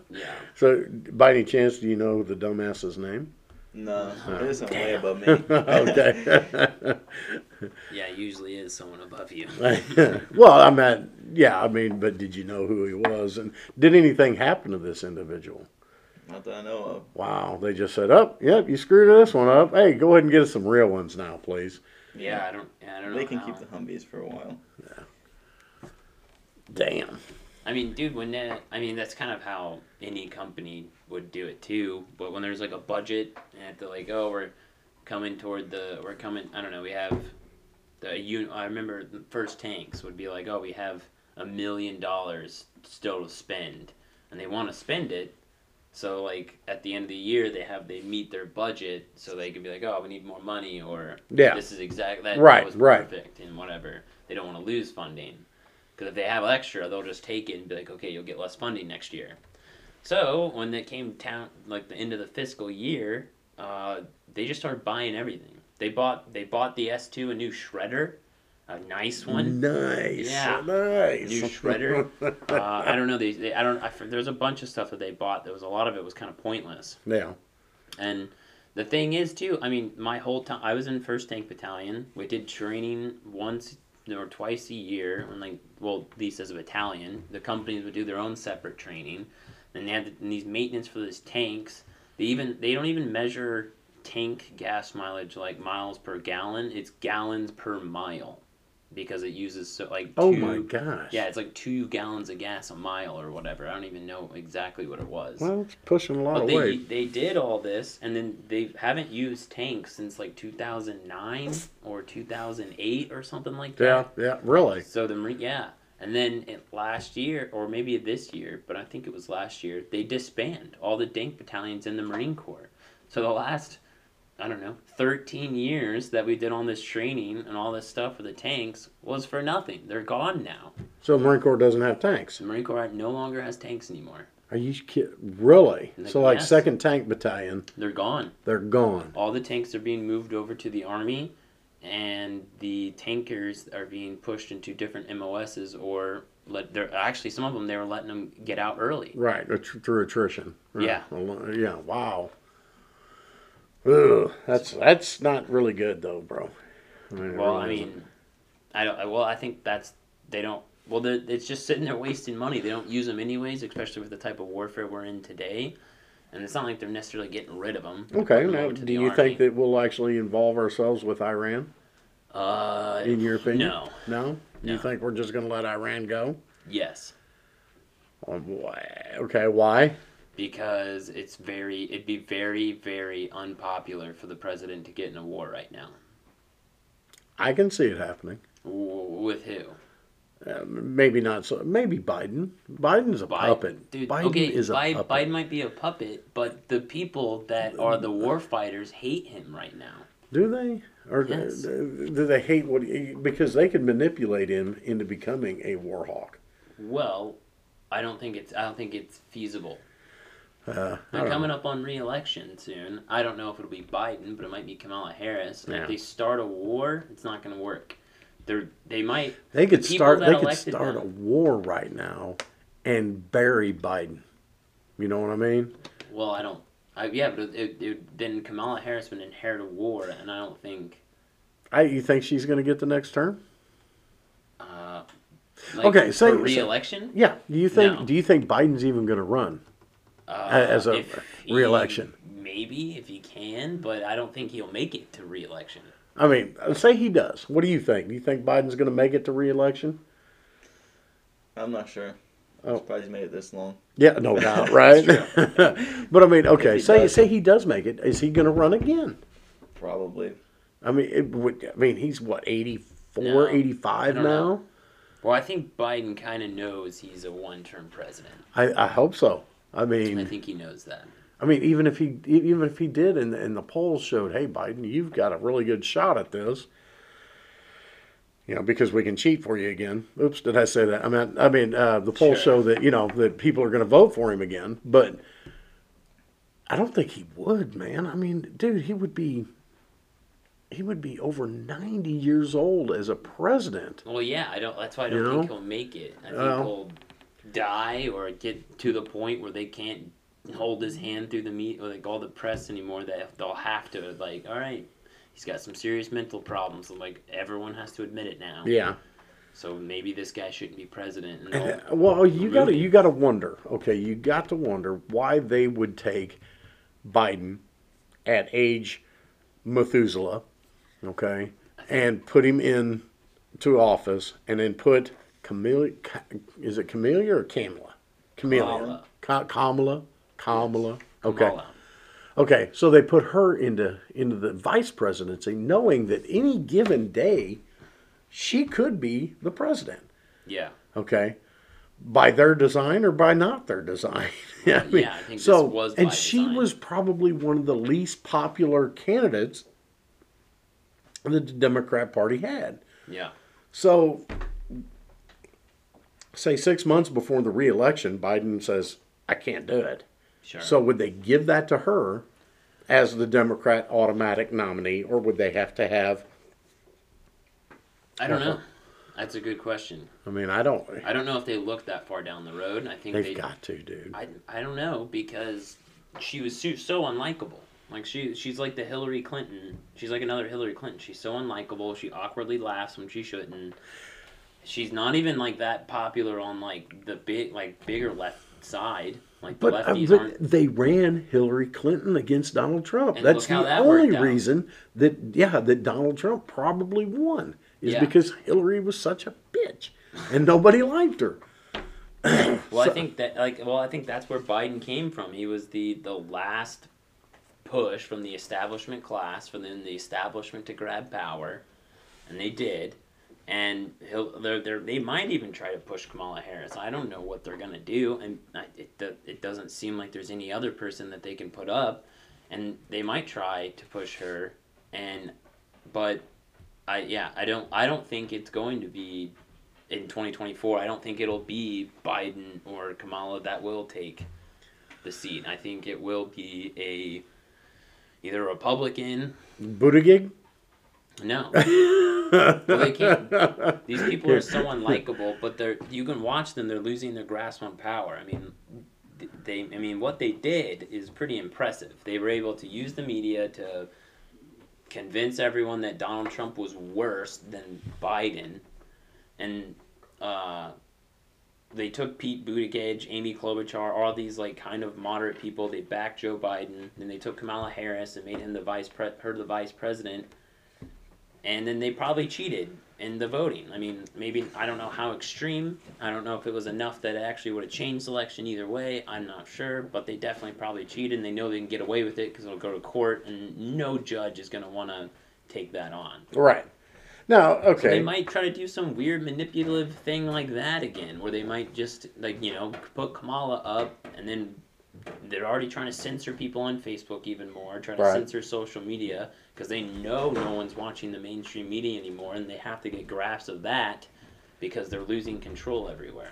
Yeah. so, by any chance, do you know the dumbass's name? No, there's some way above me. okay. Yeah, it usually is someone above you. well, I meant, yeah, I mean, but did you know who he was? And did anything happen to this individual? Not that I know of. Wow, they just said, "Up, yep, you screwed this one up. Hey, go ahead and get us some real ones now, please." Yeah, I don't. Yeah, I don't know. They can how. keep the Humvees for a while. Damn. I mean, dude, when that, I mean, that's kind of how any company would do it too. But when there's like a budget and they're like, oh, we're coming toward the, we're coming, I don't know, we have the un. I remember the first tanks would be like, oh, we have a million dollars still to spend, and they want to spend it. So like at the end of the year, they have they meet their budget, so they can be like, oh, we need more money, or Yeah. this is exactly, that, Right, that was right. perfect and whatever. They don't want to lose funding. Because if they have extra, they'll just take it and be like, okay, you'll get less funding next year. So when it came down, like the end of the fiscal year, uh, they just started buying everything. They bought they bought the S two a new shredder, a nice one. Nice. Yeah. Nice. New shredder. Uh, I don't know. They, they I don't. I, there's a bunch of stuff that they bought. There was a lot of it was kind of pointless. yeah. And the thing is, too, I mean, my whole time I was in First Tank Battalion. We did training once or twice a year. When like, well, at least as a the companies would do their own separate training. And they had th- these maintenance for these tanks. They even they don't even measure tank gas mileage like miles per gallon. It's gallons per mile. Because it uses so like Oh two, my gosh. yeah, it's like two gallons of gas a mile or whatever. I don't even know exactly what it was. Well, it's pushing a lot But of they weight. they did all this, and then they haven't used tanks since like 2009 or 2008 or something like that. yeah, yeah, really. So the Marine, yeah, and then it, last year or maybe this year, but I think it was last year, they disband all the tank battalions in the Marine Corps. So the last I don't know 13 years that we did all this training and all this stuff for the tanks was for nothing. They're gone now. So the Marine Corps doesn't have tanks. The Marine Corps no longer has tanks anymore. Are you kidding? Really? Like, So like yes. second tank battalion, They're gone. they're gone. all the tanks are being moved over to the army and the tankers are being pushed into different MOSs or let they're actually some of them they were letting them get out early. Right, through attrition. Right. Yeah. Yeah. Wow. Ugh, that's that's not really good though, bro. I mean, Well, I really isn't. mean, I don't. Well, I think that's they don't. Well, it's just sitting there wasting money. They don't use them anyways, especially with the type of warfare we're in today. And it's not like they're necessarily getting rid of them. Okay. Now, do you think that we'll actually involve ourselves with Iran? Uh, In your opinion? no. No. You think we're just going to let Iran go? Yes, Um, why- Okay. Why? Because it's very. It'd be very, very unpopular for the president to get in a war right now. I can see it happening. W- with who? Uh, maybe not so. Maybe Biden. Biden's a Biden. puppet. Dude, Biden okay, is a Biden, puppet. Biden might be a puppet, but the people that are the war fighters hate him right now. Do they? Or Yes. do, they hate what? He, because they could manipulate him into becoming a war hawk. Well, I don't think it's I don't think it's feasible. Uh, They're coming know. up on re-election soon. I don't know if it'll be Biden, but it might be Kamala Harris. Yeah. if they start a war, it's not going to work. They're they might. They could people start. They could start a war right now, and bury Biden. You know what I mean? Well, I don't. I, yeah, but it, it, then Kamala Harris would inherit a war, and I don't think. I. You think she's going to get the next term? Uh, like, Okay, say- for re-election. Yeah. Do you think? No. Do you think Biden's even going to run? Uh, as a if he- re-election. Maybe if he can, but I don't think he'll make it to re-election. I mean, say he does. What do you think? Do you think Biden's going to make it to re-election? I'm not sure. Oh. I'm surprised he made it this long. Yeah, no doubt, right? but I mean, okay, he say does. say he does make it. Is he going to run again? Probably. I mean, it would. I mean, he's what 84, No, 85 now. know. Well, I think Biden kind of knows he's a one-term president. I, I hope so. I mean, I think he knows that. I mean, even if he even if he did, and and the polls showed, hey, Biden, you've got a really good shot at this. You know, because we can cheat for you again. Oops, did I say that? I mean, I mean, uh, the polls Sure. show that you know that people are going to vote for him again, but I don't think he would, man. I mean, dude, he would be. He would be over ninety years old as a president. Well, yeah, I don't. That's why I don't think know? he'll make it. I think Well- he'll die or get to the point where they can't hold his hand through the meet or like all the press anymore. That they'll have to like, all right, he's got some serious mental problems. And, like everyone has to admit it now. Yeah. So maybe this guy shouldn't be president. And uh, well, you remove got to you got to wonder. Okay, you got to wonder why they would take Biden at age Methuselah, okay, and put him in to office, and then put Camellia. Is it Camellia or Kamala? Camellia. Ka- Kamala. Kamala. Okay. Kamala. Okay, so they put her into into the vice presidency, knowing that any given day she could be the president Yeah. okay by their design or by not their design yeah, I mean, Yeah, I think this so was and she design. was probably one of the least popular candidates that the democrat party had Yeah. so say six months before the reelection biden says i can't do it Sure. so would they give that to her as the democrat automatic nominee or would they have to have I don't know. That's a good question. i mean i don't I don't know if they looked that far down the road. I think they've they got to dude I, I don't know because she was so, so unlikable. Like she she's like the Hillary Clinton. She's like another Hillary Clinton. She's so unlikable. She awkwardly laughs when she shouldn't. She's not even like that popular on like the big like bigger left side. Like the But, uh, lefties but aren't. they ran Hillary Clinton against Donald Trump. And That's the that only reason that yeah that Donald Trump probably won. is Yeah. because Hillary was such a bitch and nobody liked her. Well, So- I think that like well, I think that's where Biden came from. He was the the last push from the establishment class for the, the establishment to grab power, and they did. And he'll they're, they're, they might even try to push Kamala Harris. I don't know what they're gonna do, and I, it it doesn't seem like there's any other person that they can put up, and they might try to push her, and but I yeah I don't I don't think it's going to be in 2024, I don't think it'll be Biden or Kamala that will take the seat. I think it will be a either Republican. Buttigieg? No, they can't. these people are so unlikable, but they're you can watch them. They're losing their grasp on power. I mean, they. I mean, what they did is pretty impressive. They were able to use the media to convince everyone that Donald Trump was worse than Biden, and uh, they took Pete Buttigieg, Amy Klobuchar, all these like kind of moderate people. They backed Joe Biden. and they took Kamala Harris and made him the vice pre- her the vice president. And then they probably cheated in the voting. I mean, maybe I don't know how extreme. I don't know if it was enough that it actually would have changed the election either way. I'm not sure, but they definitely probably cheated. and They know they can get away with it because it'll go to court, and no judge is going to want to take that on. right. Now, So they might try to do some weird manipulative thing like that again, where they might just like you know put Kamala up, and then they're already trying to censor people on Facebook even more, trying to censor social media because they know no one's watching the mainstream media anymore, and they have to get grasp of that because they're losing control everywhere.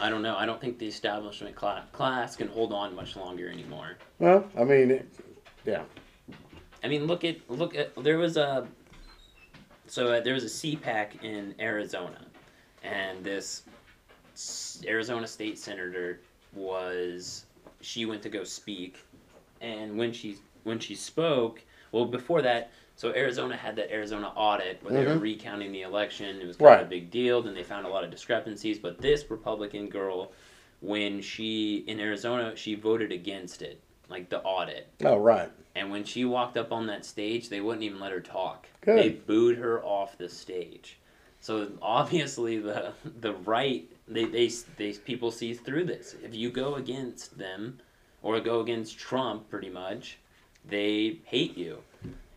I don't know. I don't think the establishment cla- class can hold on much longer anymore. Well, I mean, it- yeah. I mean, look at look at there was a so uh, there was a CPAC in Arizona, and this Arizona state senator was she went to go speak, and when she when she spoke, well before that, so Arizona had that Arizona audit where they were Mhm. recounting the election. It was kind of a big deal. Then they found a lot of discrepancies, but this Republican girl, when she in Arizona, she voted against it, like the audit. Oh, right. And when she walked up on that stage, they wouldn't even let her talk. Good. They booed her off the stage. So obviously the the right they, they they people see through this. If you go against them or go against Trump pretty much, they hate you.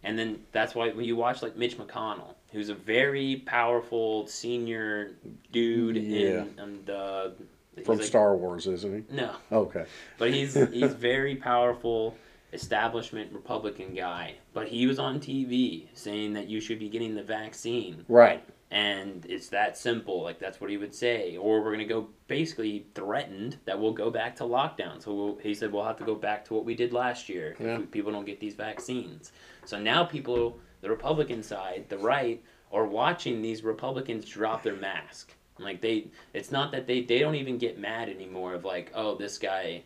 And then that's why when you watch like Mitch McConnell, who's a very powerful senior dude Yeah. in uh he's From like- Star Wars, isn't he? No. Okay. But he's he's very powerful establishment Republican guy. But he was on TV saying that you should be getting the vaccine. Right. And it's that simple. Like that's what he would say. Or we're gonna go basically threatened that we'll go back to lockdown. So we'll, he said we'll have to go back to what we did last year Yeah. if people don't get these vaccines. So now people, the Republican side, the right, are watching these Republicans drop their mask. Like they, it's not that they they don't even get mad anymore of like oh this guy,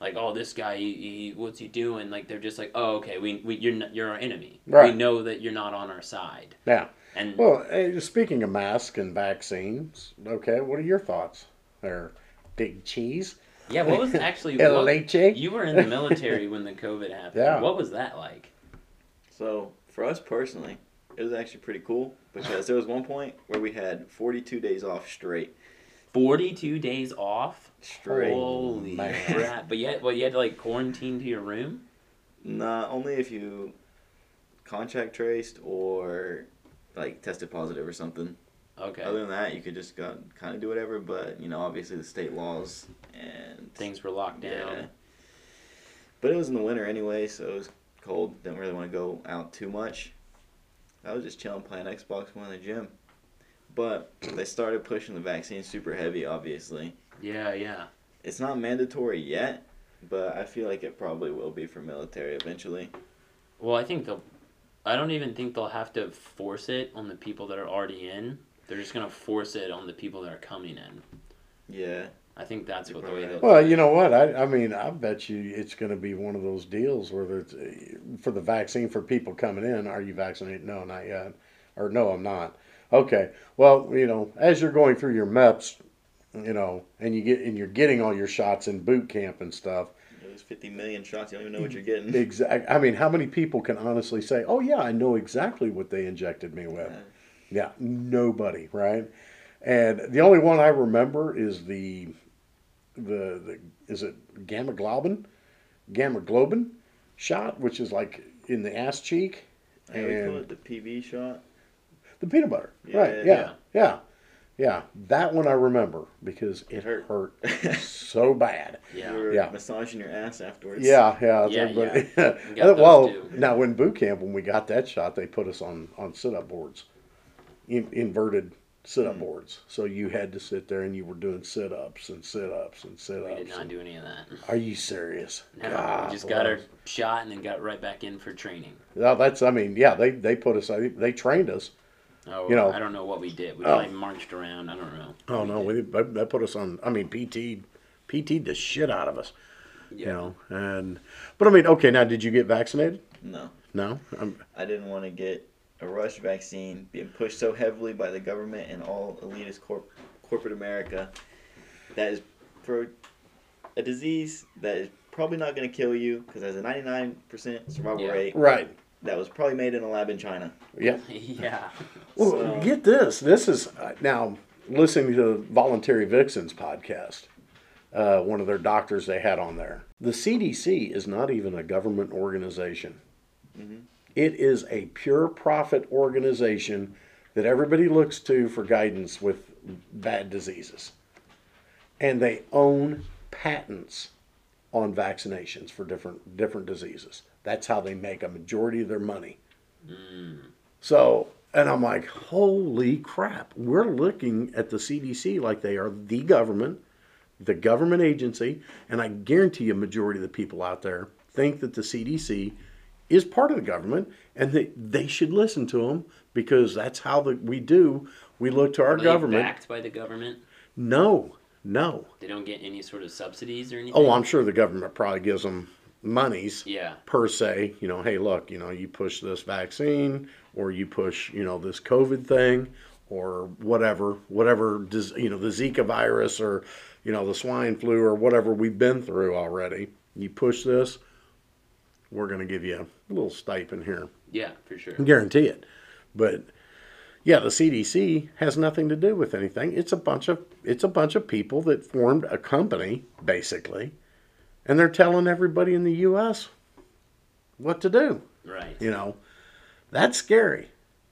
like oh this guy he, he what's he doing? Like they're just like oh okay we, we you're you're our enemy. Right. We know that you're not on our side. Now, And well, eh, speaking of masks and vaccines, okay, what are your thoughts there, Big Cheese? yeah, what was actually El what, you were in the military when the COVID happened. Yeah. What was that like? So for us personally, it was actually pretty cool because there was one point where we had 42 days off straight. Forty two days off. Straight. Holy man. crap! But yet, well, you had to like quarantine to your room. Not only if you contact traced or like tested positive or something. Okay. Other than that, you could just go kind of do whatever. But you know, obviously the state laws and Things were locked down. Yeah. But it was in the winter anyway, so it was cold. Didn't really want to go out too much. I was just chilling, playing Xbox, going to the gym. But they started pushing the vaccine super heavy. Obviously, Yeah, yeah. it's not mandatory yet, but I feel like it probably will be for military eventually. Well, I think they'll. I don't even think they'll have to force it on the people that are already in. They're just gonna force it on the people that are coming in. Yeah, I think that's what the way. they'll Well, do you know what? I, I mean, I bet you it's going to be one of those deals where there's eh, for the vaccine for people coming in. Are you vaccinated? No, not yet. Or no, I'm not. Okay. Well, you know, as you're going through your MEPS, you know, and you get and you're getting all your shots in boot camp and stuff. There's 50 million shots. You don't even know what you're getting. Exactly. I mean, how many people can honestly say, "Oh yeah, I know exactly what they injected me with"? Yeah, nobody, right? And the only one I remember is the the, the is it gamma globin, gamma globin shot, which is like in the ass cheek, do we call and it? The PV shot. the peanut butter. Yeah, right? yeah, Yeah, yeah, yeah. That one I remember because it Hurt. hurt, so bad. Yeah. You were Yeah. massaging your ass afterwards. Yeah, yeah, Yeah, everybody- You got well, too. now in boot camp when we got that shot, they put us on on sit up boards, in, inverted sit up Hmm. boards. So you had to sit there and you were doing sit ups and sit ups and sit ups. We did ups. not do any of that. Are you serious? No, God we just got our shot and then got right back in for training. No, that's. I mean, yeah, they they put us. I They trained us. Oh, You know- I don't know what we did. We Oh. probably marched around. I don't know. Oh what no, did. we they, they put us on. I mean, PT, PT the shit out of us. You Yeah. know, and but I mean, okay, now did you get vaccinated? No, No. Um, I didn't want to get a rush vaccine being pushed so heavily by the government and all elitist corp- corporate America. That is for a disease that is probably not going to kill you because there's a 99% survival Yeah. rate right. That was probably made in a lab in China. Yeah. yeah. Well, So- get this. This is uh, now listening to Voluntary Vixens podcast. Uh, one of their doctors they had on there. The CDC is not even a government organization. Mhm. It is a pure profit organization that everybody looks to for guidance with bad diseases, and they own patents on vaccinations for different different diseases. That's how they make a majority of their money. Mm. So, and I'm like, holy crap, we're looking at the CDC like they are the government, the government agency, and I guarantee you, a majority of the people out there think that the CDC is part of the government and that they should listen to them because that's how the, we do. We look to our Are they government. backed by the government? No, no. They don't get any sort of subsidies or anything. Oh, I'm sure the government probably gives them monies. Yeah. per se, you know, hey, look, you know, you push this vaccine or you push, you know, this COVID thing or whatever, whatever, you know, the Zika virus or, you know, the swine flu or whatever we've been through already. You push this, we're going to give you a little stipend here. Yeah, for sure. Guarantee it. But yeah, the CDC has nothing to do with anything. It's a bunch of it's a bunch of people that formed a company basically, and they're telling everybody in the U.S. what to do. Right. You know, that's scary.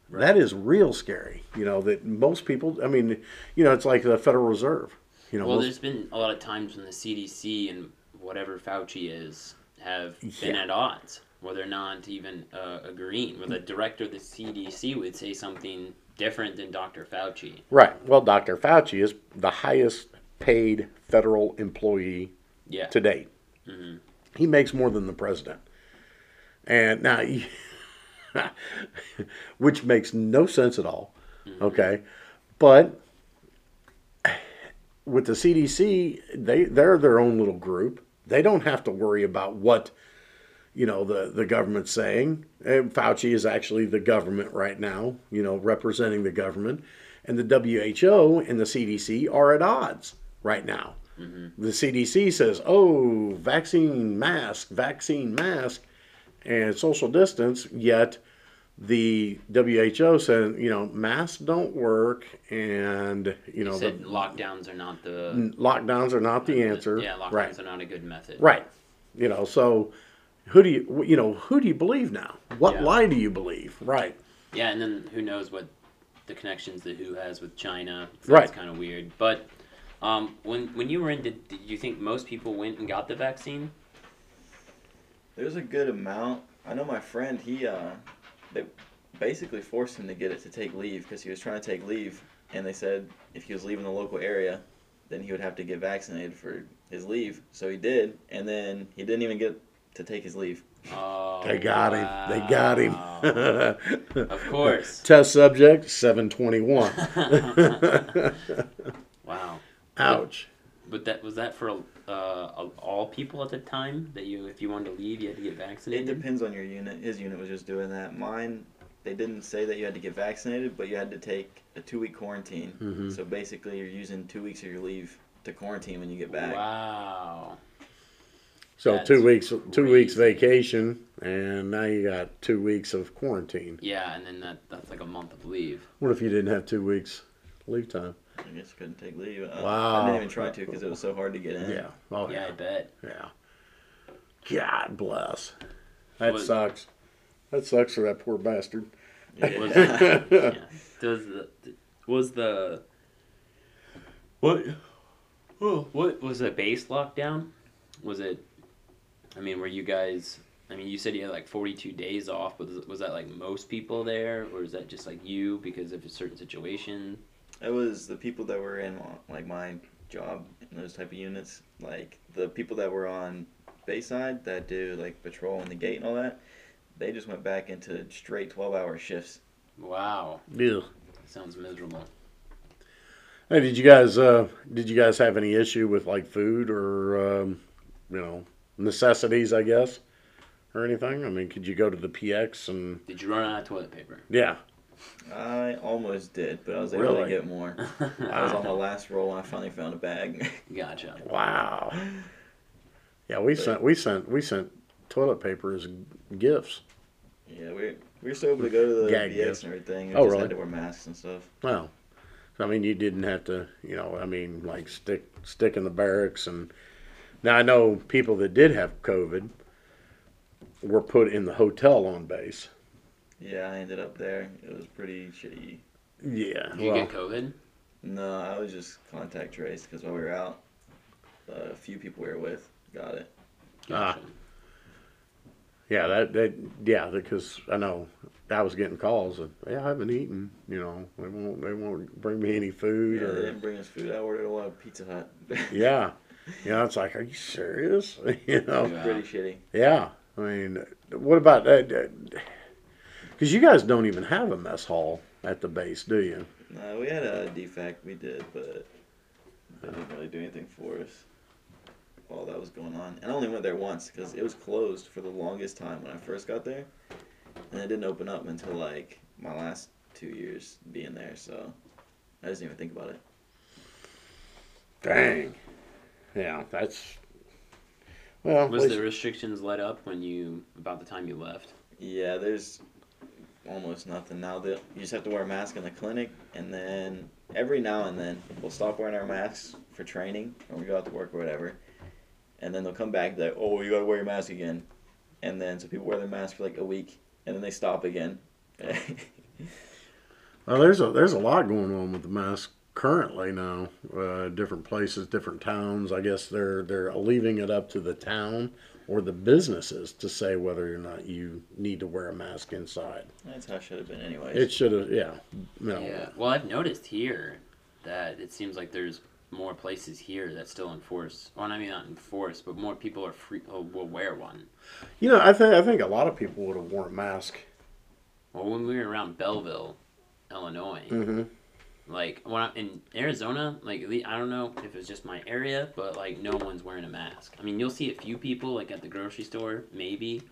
Right. That is real scary. You know that most people. I mean, you know, it's like the Federal Reserve. You know, Well, most- there's been a lot of times when the CDC and whatever Fauci is have been at odds, where they're not even uh, agreeing, where the director of the CDC would say something different than Dr. Fauci. right. Well, Dr. Fauci is the highest paid federal employee Yeah. to date. Mhm. He makes more than the president. And now, which makes no sense at all. Okay. But with the CDC, they, they're their own little group. They don't have to worry about what, you know, the, the government's saying. And Fauci is actually the government right now, you know, representing the government. And the WHO and the CDC are at odds right now. Mm-hmm. The CDC says, oh, vaccine mask, vaccine mask, and social distance, yet the WHO said, you know, masks don't work, and, you know, He the said lockdowns are not the lockdowns are not the answer. Yeah, lockdowns right. are not a good method. Right. You know, so who do you, you know, who do you believe now? What Yeah. lie do you believe? Right. Yeah, and then who knows what the connections that WHO has with China? That's Right. kind of weird. But um, when when you were in, did, did you think most people went and got the vaccine? There's a good amount. I know my friend. He uh, they basically forced him to get it to take leave because he was trying to take leave, and they said if he was leaving the local area, then he would have to get vaccinated for his leave. So he did, and then he didn't even get to take his leave. Oh, They got him. They got him. Of course. Test subject 721. wow. Ouch. But that was that for uh, all people at the time that you, if you wanted to leave, you had to get vaccinated. It depends on your unit. His unit was just doing that. Mine, they didn't say that you had to get vaccinated, but you had to take a two week quarantine. Mhm. So basically, you're using two weeks of your leave to quarantine when you get back. Wow. So That's two weeks, two weeks vacation, and now you got two weeks of quarantine. Yeah, and then that that's like a month of leave. What if you didn't have two weeks leave time? I guess I couldn't take leave. Uh, I Wow. didn't even try to because it was so hard to get in. Yeah. Oh yeah, I bet. Yeah. God bless. That What- sucks. That sucks for that poor bastard. Was, Yeah. yeah. Does the was the what? Oh, what was the base lockdown? Was it? I mean, were you guys? I mean, you said you had like forty-two days off. Was was that like most people there, or is that just like you because of a certain situation? It was the people that were in like my job in those type of units, like the people that were on Bayside that do like patrol and the gate and all that. They just went back into straight twelve hour shifts. Wow, Yeah. sounds miserable. Hey, did you guys uh did you guys have any issue with like food or um, you know necessities? I guess or anything. I mean, could you go to the PX and Did you run out of toilet paper? yeah? I almost did, but I was able Really? to get more. I was on my last roll and I finally found a bag. gotcha. Wow. Yeah, we sent we sent we sent toilet paper as gifts. yeah, we we were still able to go to the Gag VX gift. and everything. We Oh, just really? had to wear masks and stuff. Well, I mean, you didn't have to, you know, I mean, like stick stick in the barracks, and now I know people that did have COVID were put in the hotel on base. Yeah, I ended up there. It was pretty shitty. Yeah, Did you well, get COVID? No, I was just contact traced because while we were out, uh, a few people we were with got it. Ah. Gotcha. yeah, that that yeah, because I know I was getting calls and yeah, I haven't eaten, you know, they won't they won't bring me any food Yeah, they didn't bring us food. I ordered a lot of Pizza Hut. yeah, yeah, it's like, are you serious? you know, Yeah. pretty shitty. Yeah, I mean, what about that? Because you guys don't even have a mess hall at the base, do you? No, we had a DFAC. We did, but they didn't really do anything for us while that was going on. And I only went there once because it was closed for the longest time when I first got there, and it didn't open up until like my last two years being there. So I didn't even think about it. Dang. Yeah, that's. Well, Was at the restrictions let up when you about the time you left? Yeah, there's almost nothing now. That you just have to wear a mask in the clinic, and then every now and then we'll stop wearing our masks for training, or we go out to work or whatever, and then they'll come back that oh you gotta wear your mask again, and then so people wear their mask for like a week, and then they stop again. well, there's a there's a lot going on with the mask currently now. Uh, different places, different towns. I guess they're they're leaving it up to the town or the businesses to say whether or not you need to wear a mask inside. That's how it should have been anyways. It should have, yeah. No. Yeah. Well, I've noticed here that it seems like there's more places here that still enforce. Well, I mean not enforce, but more people are free uh, will wear one. You know, I think I think a lot of people would have worn a mask. Well, when we were around Belleville, Illinois, Mm-hmm. Like when I'm in Arizona, like I don't know if it's just my area, but like no one's wearing a mask. I mean, you'll see a few people like at the grocery store, maybe,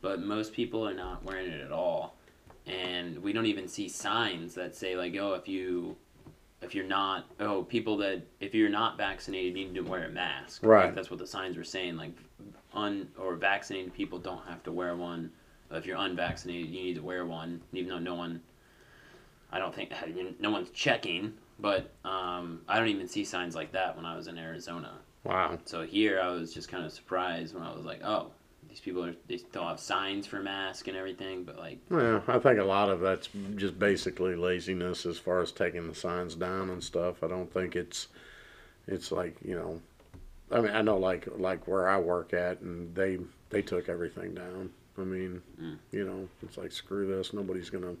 but most people are not wearing it at all. And we don't even see signs that say like, oh, if you if you're not oh people that if you're not vaccinated you need to wear a mask Right. like, that's what the signs were saying like un or vaccinated people don't have to wear one if you're unvaccinated you need to wear one even though no one i don't think no one's checking but um, i don't even see signs like that when i was in arizona Wow. so here i was just kind of surprised when i was like oh these people are they still have signs for mask and everything but like Well, I think a lot of that's just basically laziness as far as taking the signs down and stuff. I don't think it's it's like, you know I mean, I know like like where I work at and they they took everything down. I mean, Mm. you know, it's like screw this, nobody's going to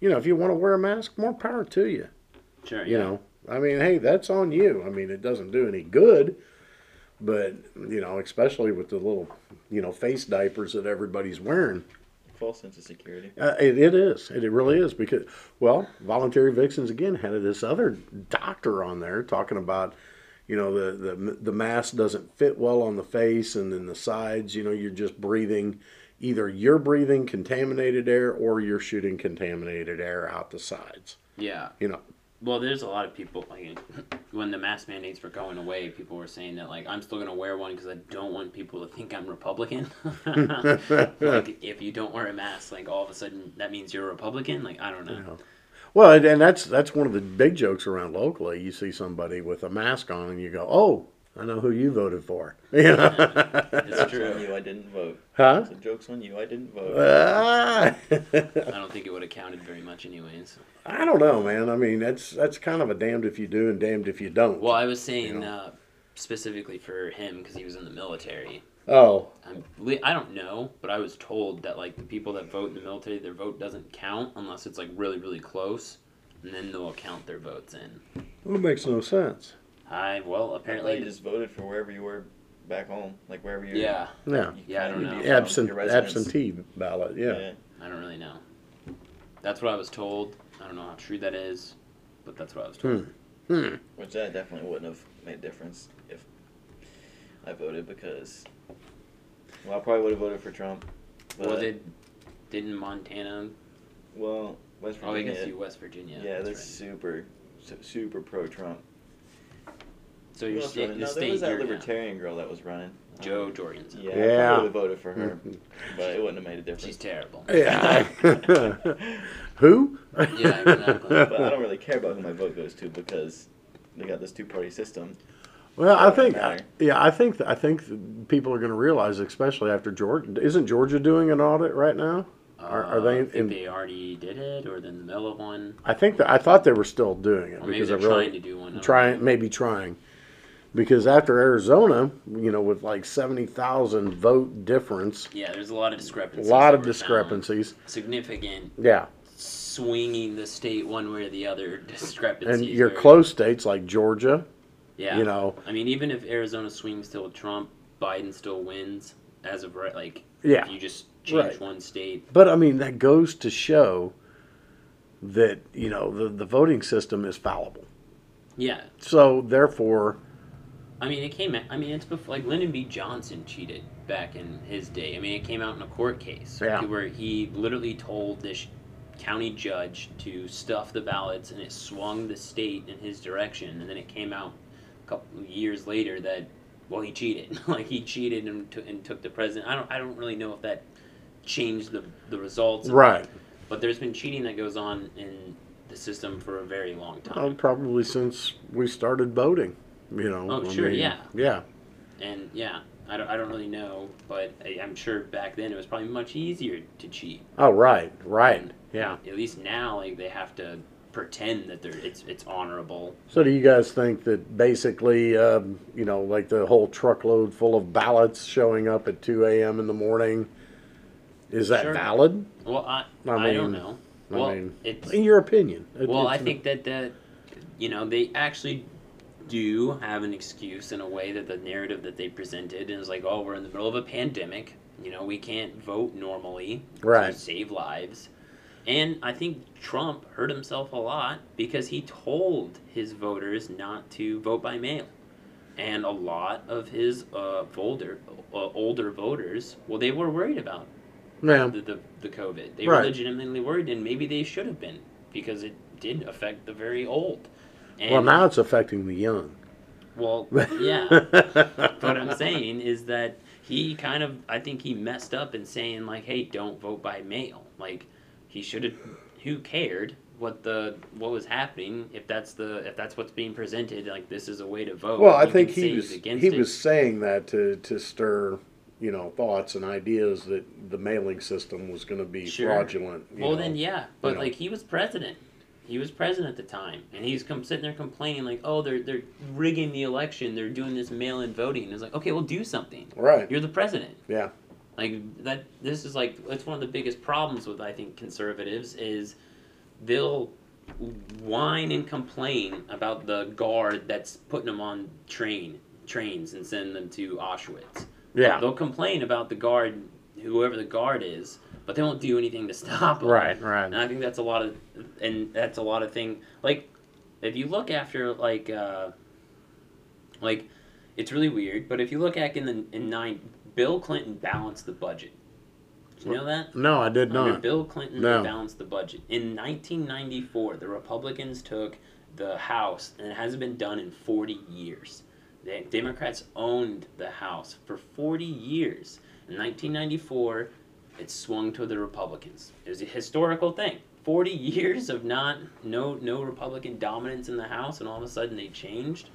You know, if you want to wear a mask, more power to you, sure you yeah. know. I mean, hey, that's on you. I mean, it doesn't do any good, but you know, especially with the little, you know, face diapers that everybody's wearing. False sense of security. Uh, it, it is. It, it really is because, well, voluntary vixens again had this other doctor on there talking about, you know, the the the mask doesn't fit well on the face and then the sides. You know, you're just breathing, either you're breathing contaminated air or you're shooting contaminated air out the sides. yeah You know, Well, there's a lot of people like when the mask mandates were going away, people were saying that like I'm still gonna wear one because I don't want people to think I'm Republican. like if you don't wear a mask, like all of a sudden that means you're a Republican. Like I don't know. Yeah. Well, and, and that's that's one of the big jokes around locally. You see somebody with a mask on, and you go, "Oh, I know who you voted for." You know? It's true. on you, I didn't vote. huh? So joke's on you, I didn't vote. Ah. I don't think it would have counted very much, anyways. I don't know, man. I mean, that's that's kind of a damned if you do and damned if you don't. Well, I was saying know. uh, specifically for him because he was in the military. oh, I'm, I don't know, but I was told that like the people that vote in the military, their vote doesn't count unless it's like really, really close, and then they'll count their votes in. well, it makes no sense. I well Apparently, apparently you just voted for wherever you were back home, like wherever you. yeah. Yeah, you Yeah, I don't know. Absent, absentee ballot. Yeah. yeah. I don't really know. That's what I was told. I don't know how true that is, but that's what I was told. Hmm. Which that definitely wouldn't have made a difference if I voted because. Well, I probably would have voted for Trump. But, Well, did didn't Montana? well, West Oh, I Virginia. guess you West Virginia. yeah, they're right. super, super pro Trump. So you're else state, the No, there was that you're in now. libertarian girl that was running. Jo Jorgensen. Yeah, Yeah. I probably would have voted for her, but it wouldn't have made a difference. She's terrible. Yeah. Who? Yeah, exactly. but I don't really care about who my vote goes to because they got this two-party system. Well, I Doesn't think, matter. yeah, I think, I think that people are going to realize, especially after Georgia. Isn't Georgia doing an audit right now? Are- are they Uh, I in- think they already did it, or they're in the middle of one, I think that I thought they were still doing it or maybe because they're I really trying to do one. I trying, maybe trying, because after Arizona, you know, with like seventy thousand vote difference, Yeah, there's a lot of discrepancies. a lot of were found. discrepancies. Significant, Yeah, swinging the state one way or the other discrepancies. and your close states like Georgia, Yeah. you know, I mean, even if Arizona swings still with Trump, Biden still wins as of right. Like, yeah. if you just change Right. one state. But I mean, that goes to show that you know the the voting system is fallible. Yeah. So therefore, I mean, it came. out- I mean, it's before like Lyndon B. Johnson cheated back in his day. I mean, it came out in a court case Yeah. where he literally told this county judge to stuff the ballots, and it swung the state in his direction. And then it came out a couple years later that well, he cheated. like he cheated and, took and took the president. I don't. I don't really know if that changed the the results. right? it, But there's been cheating that goes on in the system for a very long time. Probably since we started voting. You know. Oh, I sure, mean, yeah. Yeah. And yeah, I don't, I don't really know, but I, I'm sure back then it was probably much easier to cheat. Oh, right. Right. Yeah. At least now, like they have to pretend that they're it's it's honorable. So do you guys think that basically, um, you know, like the whole truckload full of ballots showing up at 2 a.m. in the morning, is that Sure. valid? Well, I I I, don't know. I Well, mean, it's In your opinion. It- well, I think that that you know they actually do have an excuse in a way that the narrative that they presented is like, oh, we're in the middle of a pandemic. You know, we can't vote normally Right. to save lives. And I think Trump hurt himself a lot because he told his voters not to vote by mail. And a lot of his uh, older, uh, older voters, well, they were worried about Yeah. the, the, the COVID. They Right. were legitimately worried, and maybe they should have been because it did affect the very old. And, Well, now it's affecting the young. well, yeah. what I'm saying is that he kind of, I think he messed up in saying like, "Hey, don't vote by mail." Like, he should have. Who cared what the what was happening if that's the if that's what's being presented? Like, this is a way to vote. Well, I think he was he it. was saying that to to stir, you know, thoughts and ideas that the mailing system was going to be Sure. fraudulent. Well, know. then yeah, but know. like he was president. He was president at the time, and he's come sitting there complaining like, "Oh, they're they're rigging the election. They're doing this mail-in voting." It's like, okay, well, do something. right? You're the president. Yeah. Like that. This is like that's one of the biggest problems with I think conservatives is they'll whine and complain about the guard that's putting them on train trains and sending them to Auschwitz. Yeah. They'll complain about the guard, whoever the guard is, but they won't do anything to stop them. Right. Right. And I think that's a lot of, and that's a lot of thing. Like, if you look after like, uh, like, it's really weird. But if you look back in the in nine, Bill Clinton balanced the budget. Did you know that? No, I did Under not. Bill Clinton, No. balanced the budget. In 1994, the Republicans took the House, and it hasn't been done in 40 years. The Democrats owned the House for 40 years. In 1994, it swung to the Republicans. It was a historical thing. 40 years of not no no Republican dominance in the House, and all of a sudden they changed.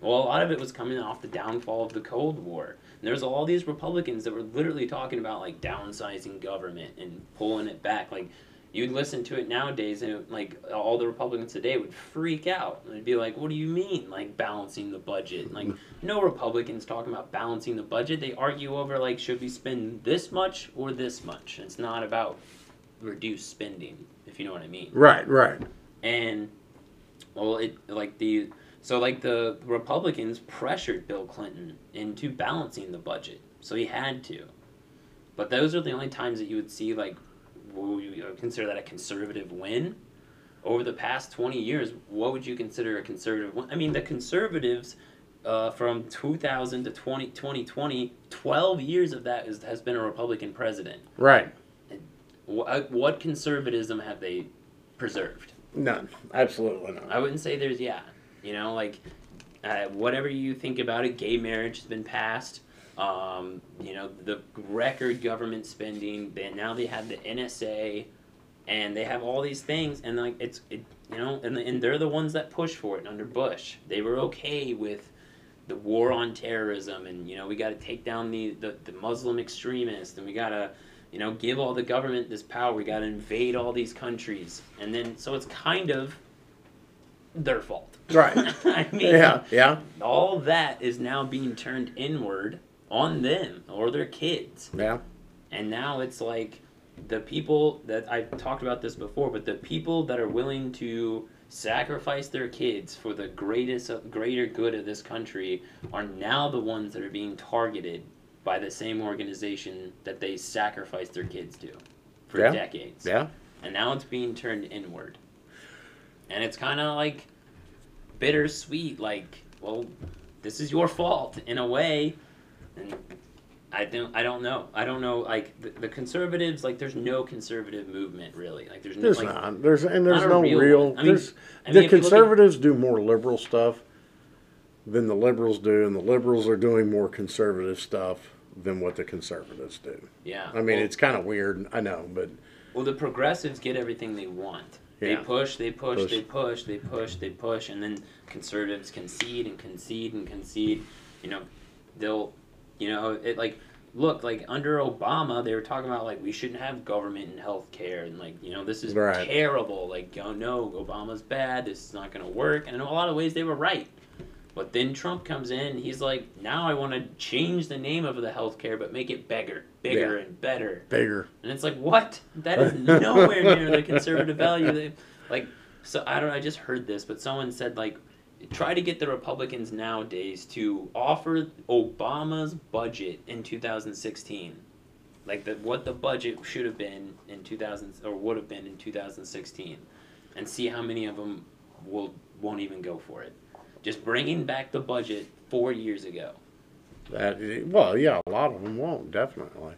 Well, a lot of it was coming off the downfall of the Cold War. And there's all these Republicans that were literally talking about like downsizing government and pulling it back. Like you'd listen to it nowadays, and it, like all the Republicans today would freak out. And they'd be like, "What do you mean, like balancing the budget?" Like no Republicans talking about balancing the budget. They argue over like should we spend this much or this much. It's not about reduced spending, if you know what I mean. Right, right. and well it like the so like the republicans pressured bill clinton into balancing the budget. So he had to. But those are the only times that you would see like would you consider that a conservative win. Over the past 20 years what would you consider a conservative win? I mean the conservatives uh, from 2000 to 20, 2020 12 years of that is, has been a republican president. Right. What, what conservatism have they preserved None. Absolutely not. I wouldn't say there's yeah. You know, like uh, whatever you think about it, gay marriage has been passed. Um, you know, the record government spending. They, now they have the NSA, and they have all these things, and like it's it, you know, and and they're the ones that push for it under Bush. They were okay with the war on terrorism, and you know we got to take down the, the the Muslim extremists, and we got to you know, give all the government this power. We got to invade all these countries, and then so it's kind of their fault. Right. I mean, Yeah, yeah, all that is now being turned inward on them or their kids, yeah. and now it's like the people that I've talked about this before, but the people that are willing to sacrifice their kids for the greatest greater good of this country are now the ones that are being targeted by the same organization that they sacrificed their kids to for Yeah. decades. Yeah. And now it's being turned inward. And it's kind of like bittersweet like, well, this is your fault in a way. And I don't I don't know. I don't know like the, the conservatives like there's no conservative movement really. Like there's no There's like not. There's and there's no real real. I mean- there's I mean, the look at- conservatives do more liberal stuff than the liberals do, and the liberals are doing more conservative stuff than what the conservatives do. yeah. I mean, well, it's kind of weird. I know, but Well, the progressives get everything they want. They Yeah. push, they push, Push. they push, they push, they push, and then conservatives concede and concede and concede. You know, they'll, you know, it like look like under Obama they were talking about like we shouldn't have government and health care and like you know this is Right. terrible. Like oh no, Obama's bad. This is not going to work. And in a lot of ways they were right. But then Trump comes in, he's like, now I want to change the name of the healthcare, but make it bigger, bigger and better. bigger. And it's like, what? That is nowhere near the conservative value. They, like, so I don't. know, I just heard this, but someone said like, try to get the Republicans nowadays to offer Obama's budget in 2016, like the what the budget should have been in 2000 or would have been in 2016, and see how many of them will won't even go for it. Just bringing back the budget four years ago. That well, yeah, a lot of them won't definitely.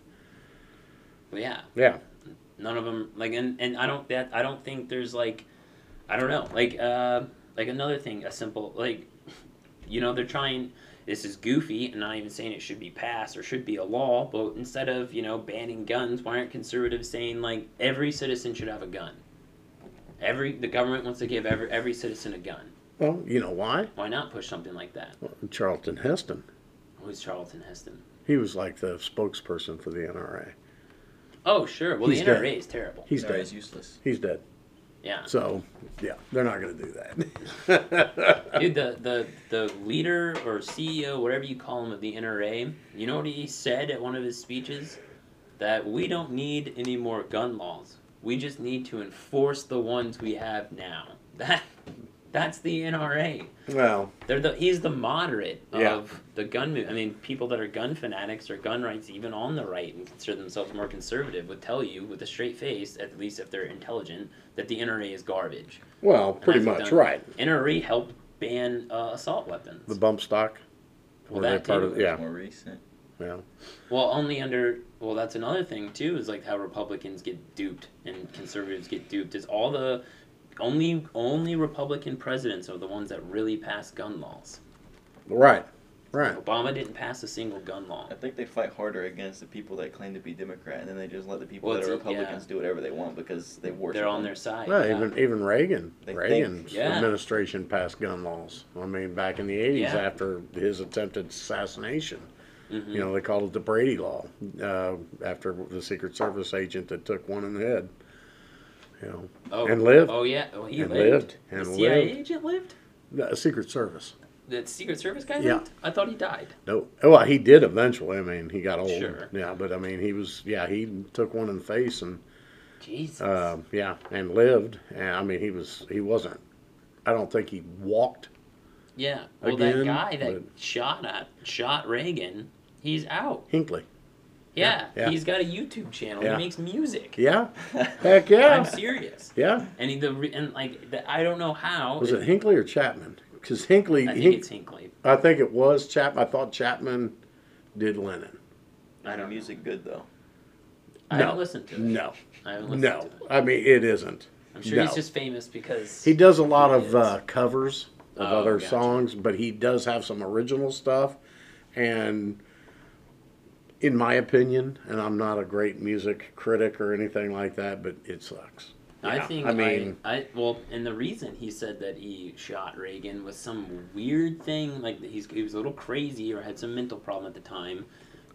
Yeah, Yeah, none of them like and, and i don't that i don't think there's like i don't know like uh like another thing a simple like you know they're trying this is goofy and not even saying it should be passed or should be a law but instead of you know banning guns why aren't conservatives saying like every citizen should have a gun every the government wants to give every every citizen a gun well, you know why? why not push something like that Charlton Heston. who's charlton heston He was like the spokesperson for the NRA. oh sure well He's the dead. nra is terrible He's no, dead. it's useless. He's dead. yeah So yeah, they're not going to do that. Dude, the, the the leader or CEO, whatever you call him, of the NRA, you know what he said at one of his speeches? That we don't need any more gun laws. We just need to enforce the ones we have now. That that's the NRA. well, They're the he's the moderate Yeah. of the gun move. I mean, people that are gun fanatics or gun rights, even on the right and consider themselves more conservative, would tell you with a straight face, at least if they're intelligent, that the NRA is garbage. well, pretty And that's much done- right. NRA helped ban uh, assault weapons. The bump stock. Well, that part of- yeah, More recent. yeah. Well, only under. Well, that's another thing too. Is like how Republicans get duped and conservatives get duped. Is all the only only Republican presidents are the ones that really pass gun laws. Right, right. Obama didn't pass a single gun law. I think they fight harder against the people that claim to be Democrat, and then they just let the people Well, that are it's- yeah. Republicans do whatever they want because they worship. They're on them. their side. Well, yeah. even even Reagan, They think- Reagan's Yeah. administration passed gun laws. I mean, back in the '80s, Yeah. after his attempted assassination, Mhm. you know, they called it the Brady Law uh, after the Secret Service agent that took one in the head. You know, oh, and lived. Oh yeah, oh, he and lived. lived, the CIA lived. agent lived. The Secret Service. The Secret Service guy Yeah. lived. I thought he died. No, well, he did eventually. I mean, he got old. Sure. Yeah, but I mean, he was. Yeah, he took one in the face and Jesus. uh, yeah, and lived. And I mean, he was. He wasn't. I don't think he walked. yeah. Well, that guy that shot at shot Reagan, he's out. Hinckley. Yeah, Yeah, yeah. he's got a YouTube channel. Yeah. He makes music. Yeah. Heck yeah. I'm serious. Yeah. And he, the and like the, I don't know how. Was it Hinckley or Chapman? Because Hinckley, I think Hink- it's Hinckley. I think it was Chapman. I thought Chapman did Lennon. I don't know. music good though. I No. haven't listened to it. No, I haven't listened no. to it. I mean, it isn't. I'm sure no. he's just famous because He does a lot of uh, covers of Oh, other gotcha. songs, but he does have some original stuff. And in my opinion, and I'm not a great music critic or anything like that, but it sucks. I Yeah, think I mean, I, well, and the reason he said that he shot Reagan was some weird thing, like he's he was a little crazy or had some mental problem at the time,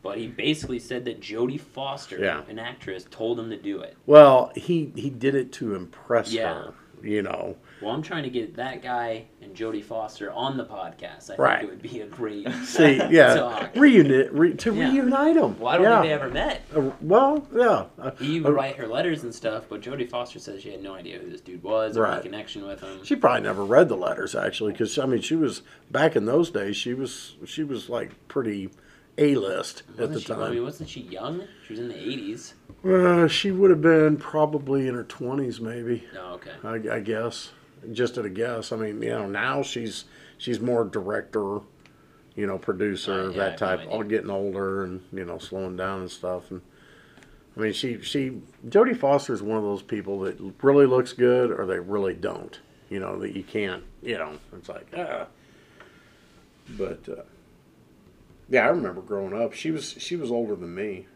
but he basically said that Jodie Foster, Yeah. an actress, told him to do it. well, he he did it to impress Yeah. her. You know, Well, I'm trying to get that guy and Jodie Foster on the podcast. I Right. think it would be a great see, yeah, talk. reunite re, to Yeah. reunite them. Well, I don't yeah. think they ever met. Uh, well, yeah. Uh, He uh, would write her letters and stuff, but Jodie Foster says she had no idea who this dude was or Right. any connection with him. She probably never read the letters actually, because I mean, she was back in those days. She was she was like pretty a list at the she, I mean, wasn't she young? She was in the 80s. Uh, she would have been probably in her twenties, maybe. No, okay. I, I guess, just at a guess. I mean, you know, now she's she's more director, you know, producer, Uh, yeah, I that have type. no all getting older and you know, slowing down and stuff. And I mean, she she Jodie Foster is one of those people that really looks good or they really don't. You know, that you can't. You know, it's like ah. But uh, yeah, I remember growing up. She was she was older than me.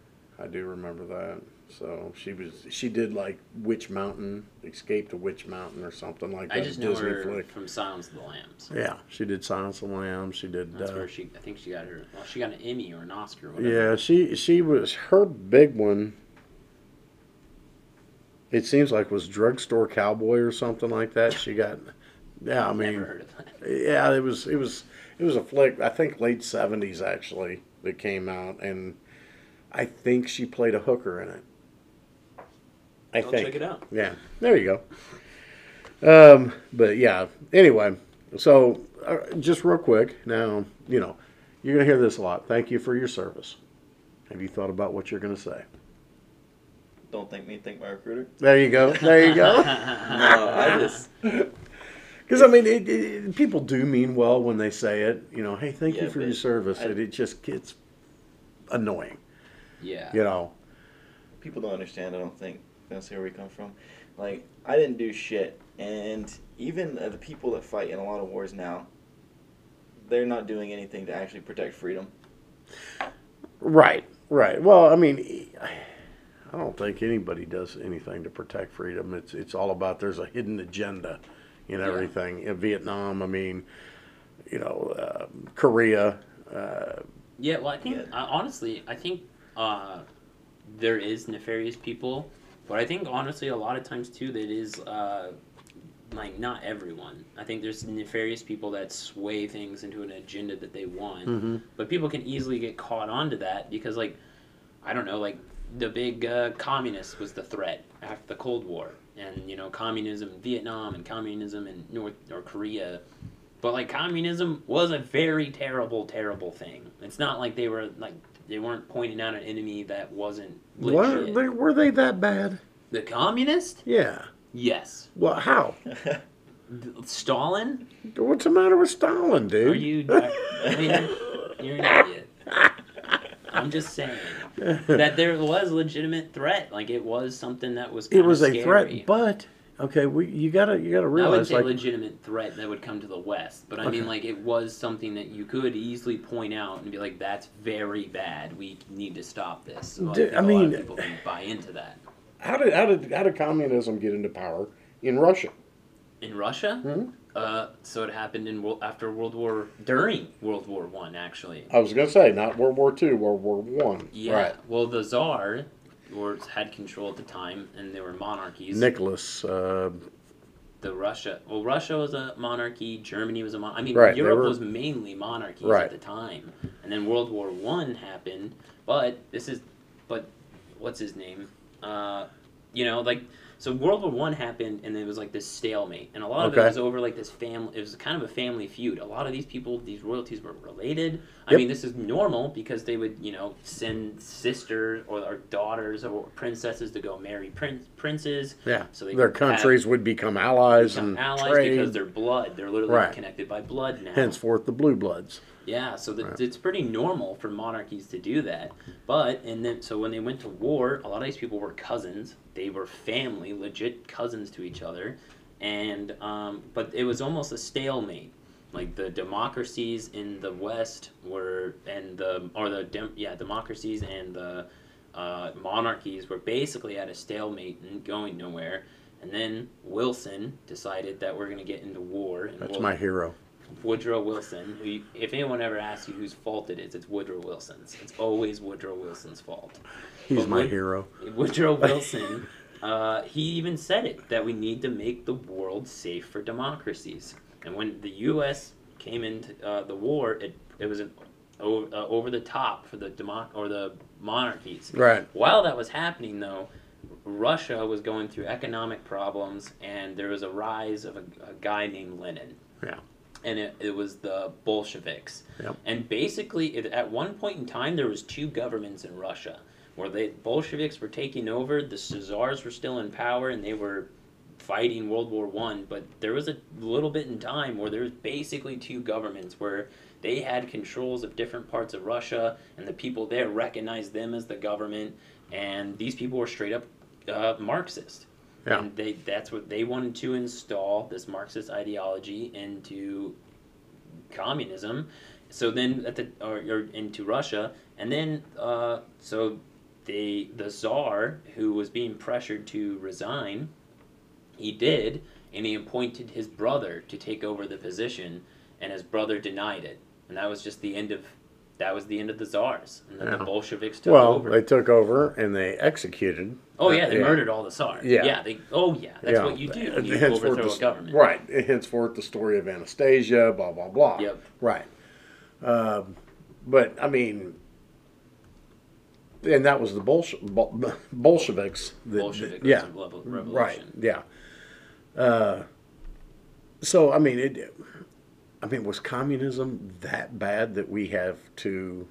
I do remember that. So she was she did like Witch Mountain, Escape to Witch Mountain or something like that. I just know Disney her flick. from Silence of the Lambs. Yeah, she did Silence of the Lambs. She did. That's uh, where she. I think she got her. Well, she got an Emmy or an Oscar. Or whatever. yeah, she she was her big one. It seems like was Drugstore Cowboy or something like that. She got. Yeah, I mean, Never heard of that. yeah, it was it was it was a flick. I think late seventies actually that came out, and I think she played a hooker in it. I I'll think. check it out. Yeah, there you go. Um, but yeah, anyway, so uh, just real quick, now you know you're gonna hear this a lot. Thank you for your service. Have you thought about what you're gonna say? Don't think me, think my recruiter. There you go. There you go. No, I just Because I mean, it, it, people do mean well when they say it. You know, hey, thank you for your service. I- and it just gets annoying. Yeah. You know. people don't understand. I don't think that's where we come from. Like I didn't do shit, and even uh, the people that fight in a lot of wars now, they're not doing anything to actually protect freedom. Right. Right. Well, I mean, I don't think anybody does anything to protect freedom. It's it's all about there's a hidden agenda in Yeah. everything. In Vietnam, I mean, you know, uh, Korea. Uh, Yeah, well, I think Yeah. uh, honestly, I think uh, there is nefarious people, but I think honestly, a lot of times too, that is uh, like not everyone. I think there's nefarious people that sway things into an agenda that they want, mhm. but people can easily get caught onto that because, like, I don't know, like the big uh, communist was the threat after the Cold War, and you know, communism in Vietnam and communism in North or Korea. But like communism was a very terrible, terrible thing. It's not like they were like they weren't pointing out an enemy that wasn't Were legit. they, were they that bad? The communist? Yeah. Yes. Well, how? Stalin? What's the matter with Stalin, dude? Are you? I mean, you're an idiot. I'm just saying that there was legitimate threat. Like it was something that was. it was a threat, but okay, we you gotta you gotta I wouldn't realize say like legitimate threat that would come to the West, but I mean, like, it was something that you could easily point out and be like, "That's very bad. We need to stop this." So I, D- think I a lot mean- of people can buy into that. how did how did how did communism get into power in Russia? In Russia, Mhm. uh, so it happened in world after World War during World War One, actually. I was gonna say not World War Two, World War One. Yeah. Right. Well, the Tsar was, had control at the time, and there were monarchies. Nicholas. Uh, the Russia. Well, Russia was a monarchy. Germany was a mon. I mean, Right, Europe were- was mainly monarchies Right. at the time, and then World War One happened. But this is, but what's his name? Uh, you know, like so World War One happened, and it was like this stalemate, and a lot of Okay. it was over like this family. It was kind of a family feud. A lot of these people, these royalties were related. I Yep. mean, this is normal because they would, you know, send sisters or, or daughters or princesses to go marry prince, princes. yeah. So Their could have- countries would become allies become and allies trade. because they're blood. They're literally Right. connected by blood now. henceforth the blue bloods. Yeah, so that Right. it's pretty normal for monarchies to do that. But and then so when they went to war, a lot of these people were cousins. They were family, legit cousins to each other, and um, but it was almost a stalemate. Like the democracies in the West were, and the or the dem, yeah democracies and the uh, monarchies were basically at a stalemate and going nowhere. And then Wilson decided that we're going to get into war. And That's we'll- my hero. Woodrow Wilson. Who, you- if anyone ever asks you whose fault it is, it's Woodrow Wilson's. It's always Woodrow Wilson's fault. He's But my Wood- hero. Woodrow Wilson, uh, he even said it that we need to make the world safe for democracies. And when the U.S. came into uh, the war, it it was an over, uh, over the top for the democ or the monarchies. Right. While that was happening, though, Russia was going through economic problems, and there was a rise of a, a guy named Lenin. Yeah. And it, it was the Bolsheviks. Yep. And basically, it, at one point in time, there was two governments in Russia where the Bolsheviks were taking over. The Czars were still in power, and they were fighting World War One. But there was a little bit in time where there was basically two governments where they had controls of different parts of Russia, and the people there recognized them as the government. And these people were straight up uh, Marxist. Yeah. And they that's what they wanted to install this Marxist ideology into communism. So then at the or, or into Russia, and then uh, so they the czar who was being pressured to resign, he did, and he appointed his brother to take over the position, and his brother denied it, and that was just the end of that was the end of the czars, and then Yeah. the Bolsheviks took Well, over. they took over and they executed. oh yeah, uh, they murdered all the czars. Yeah. Yeah, they. Oh yeah, that's yeah, what you do. You overthrow the- a government. Right. Henceforth, the story of Anastasia, blah, blah, blah. Yep. Right. Um, but, I mean, and that was the Bolsh- Bol- Bolsheviks. that- Bolshevik yeah. revolution. Right. Yeah. Uh, so, I mean, it. I mean, was communism that bad that we have to,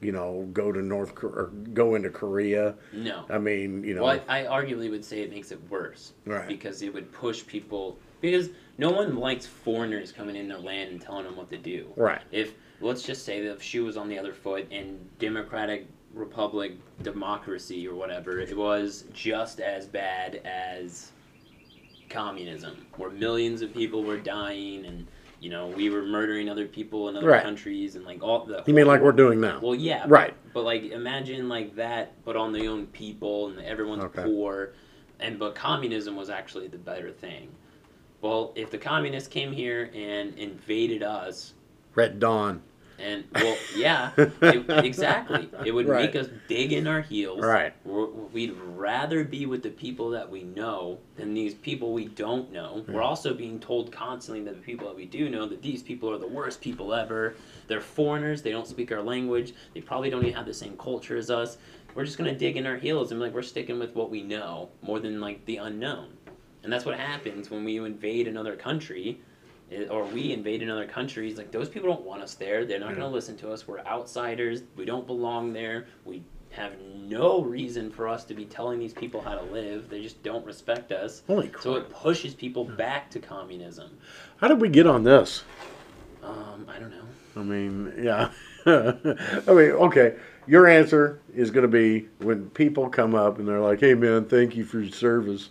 you know, go to North or go into Korea? No. I mean, you know, Well, I, I arguably would say it makes it worse. Right. Because it would push people. Because no one likes foreigners coming in their land and telling them what to do. right. If, let's just say that if she was on the other foot and Democratic Republic democracy or whatever, it was just as bad as communism, where millions of people were dying and. You know, we were murdering other people in other Right. countries and like all the. You mean like we're doing now? Well, yeah. Right. But like, imagine like that, but on the own people, and everyone's Okay. poor, and but communism was actually the better thing. Well, if the communists came here and invaded us, Red Dawn. And well, yeah, it, exactly, it would Right. make us dig in our heels. Right. We're, we'd rather be with the people that we know than these people we don't know. We're also being told constantly that the people that we do know that these people are the worst people ever. They're foreigners. They don't speak our language. They probably don't even have the same culture as us. We're just gonna dig in our heels and be like we're sticking with what we know more than like the unknown. And that's what happens when we invade another country or we invade another country. It's like those people don't want us there. They're not Yeah. going to listen to us. We're outsiders. We don't belong there. We have no reason for us to be telling these people how to live. They just don't respect us. Holy crap. So it pushes people back to communism. How did we get on this? Um, I don't know. I mean, yeah. I mean, okay. Your answer is going to be when people come up and they're like, "Hey, man, thank you for your service."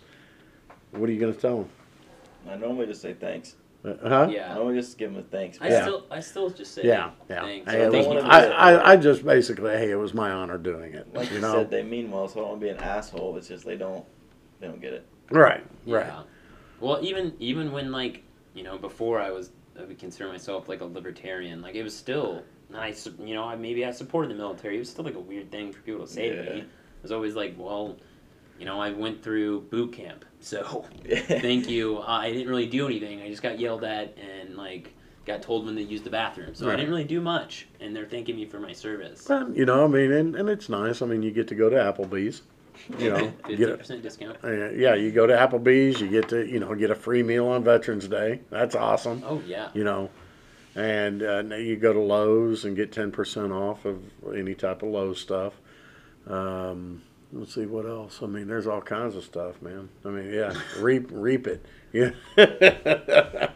What are you gonna tell them? I normally just say thanks. Uh, huh? I Yeah. normally just give them a thanks. I Yeah. still I still just say Yeah, yeah. thanks. Hey, or was- I, I, I just basically, hey, it was my honor doing it. Like you you know, said, they mean well, so I don't want to be an asshole. It's just they don't, they don't get it. right, Yeah. right, Well, even even when like you know before I was I would consider myself like a libertarian. Like it was still nice. You know, I maybe I supported the military. It was still like a weird thing for people to say to Yeah. me. It was always like, well, you know, I went through boot camp, so thank you. Uh, I didn't really do anything. I just got yelled at and like got told when to use the bathroom. So Right. I didn't really do much, and they're thanking me for my service. But, you know, I mean, and, and it's nice. I mean, you get to go to Applebee's. You know, fifty get a, percent discount. uh, yeah, you go to Applebee's, you get to, you know, get a free meal on Veterans Day. That's awesome. Oh yeah. You know, and uh, now you go to Lowe's and get ten percent off of any type of Lowe's stuff. Um, let's see what else. I mean, there's all kinds of stuff, man. I mean, yeah, reap reap it. Yeah.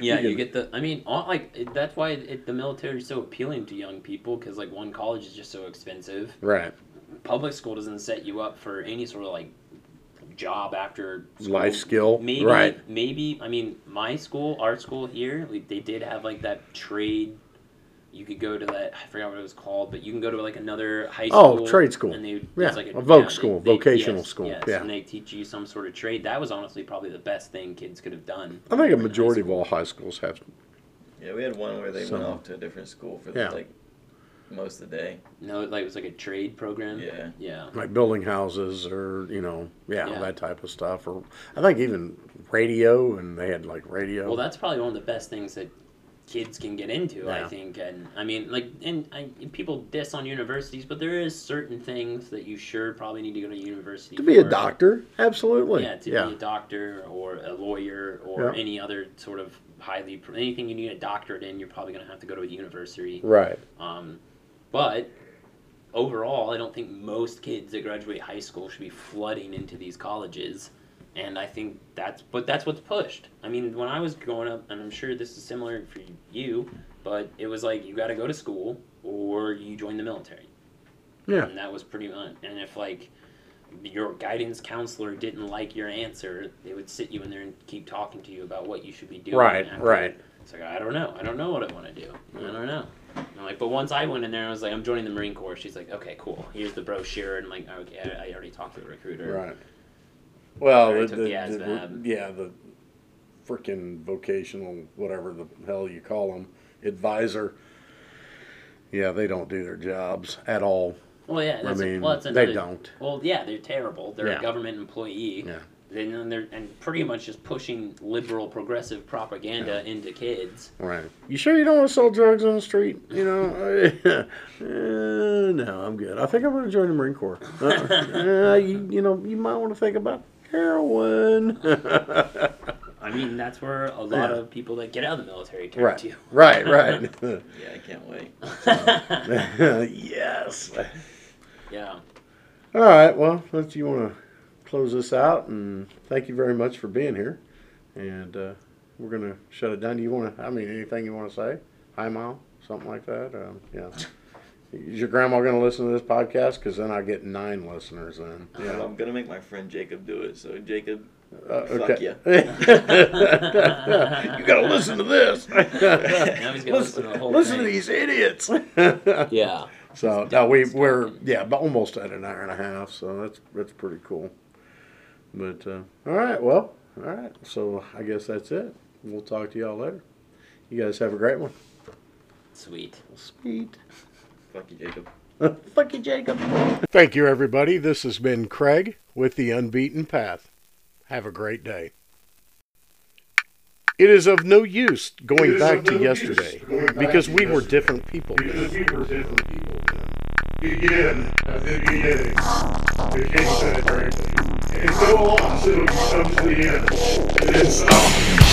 Yeah, You you get the. I mean, all, like that's why it, the military is so appealing to young people because like one college is just so expensive. right. Public school doesn't set you up for any sort of like job after school. Life skill. Maybe, Right. maybe. I mean, my school, our school here, like, they did have like that trade. You could go to that. I forgot what it was called, but you can go to like another high oh, school. Oh, trade school. And they, Yeah, it's like a voc they- school, they- vocational yes, school, Yes, yeah. and they teach you some sort of trade. That was honestly probably the best thing kids could have done. I think a were in high majority of all high schools have. Yeah, we had one where they So- went off to a different school for Yeah. like most of the day. No, like it was like a trade program. Yeah. Yeah. like building houses or you know yeah, Yeah. that type of stuff or i think even radio and they had like radio Well, that's probably one of the best things that kids can get into. Yeah. I think, and I mean, like, and I, people diss on universities, but there is certain things that you sure probably need to go to university to be a doctor absolutely Yeah, to yeah be a doctor or a lawyer or Yeah. any other sort of highly anything you need a doctorate in, you're probably going to have to go to a university. right Um, but overall, I don't think most kids that graduate high school should be flooding into these colleges. And I think that's, but that's what's pushed. I mean, when I was growing up, and I'm sure this is similar for you, but it was like you got to go to school or you join the military. Yeah. And that was pretty much. And if like your guidance counselor didn't like your answer, they would sit you in there and keep talking to you about what you should be doing. Right, after- right. It's like I don't know. I don't know what I want to do. I don't know. I'm like, but once I went in there, I was like, I'm joining the Marine Corps. She's like, okay, cool. Here's the brochure, and I'm like, okay, I, I already talked to the recruiter. right well the, the, the yeah the freaking vocational whatever the hell you call them advisor yeah they don't do their jobs at all Well, yeah, i that's mean well, that's they don't Well, yeah, they're terrible. They're Yeah. a government employee. Yeah. Then they're and pretty much just pushing liberal, progressive propaganda into kids. Right. You sure you don't want to sell drugs on the street? You know, uh, no, I'm good. I think I'm going to join the Marine Corps. Uh, uh, you, you know, you might want to think about heroin. I mean, that's where a lot Yeah. of people that get out of the military turn right, to. right, right. Yeah, I can't wait. yes. yeah. All right. Well, let's. You want to close this out, and thank you very much for being here. And uh, we're gonna shut it down. Do you want to? I mean, anything you want to say? Hi, mom. Something like that. Um, yeah. Is your grandma gonna listen to this podcast? Because then I get nine listeners. in. Well, Yeah. I'm gonna make my friend Jacob do it. So Jacob, Uh, Fuck okay. ya. you gotta listen to this. Now he's gonna listen to the whole listen to these idiots. Yeah. So no, we we're yeah, but almost at an hour and a half. So that's that's pretty cool. But uh, all right, well, all right. So I guess that's it. We'll talk to y'all later. You guys have a great one. Sweet. Sweet. Fuck you, Jacob. Fuck you, Jacob. Thank you, everybody. This has been Kraig with the Unbeaten Path. Have a great day. It is of no use going back to no yesterday because we were different people. Because we were different people then. Begin at the beginning. The king said it correctly. And go on till you come to the end. And then stop.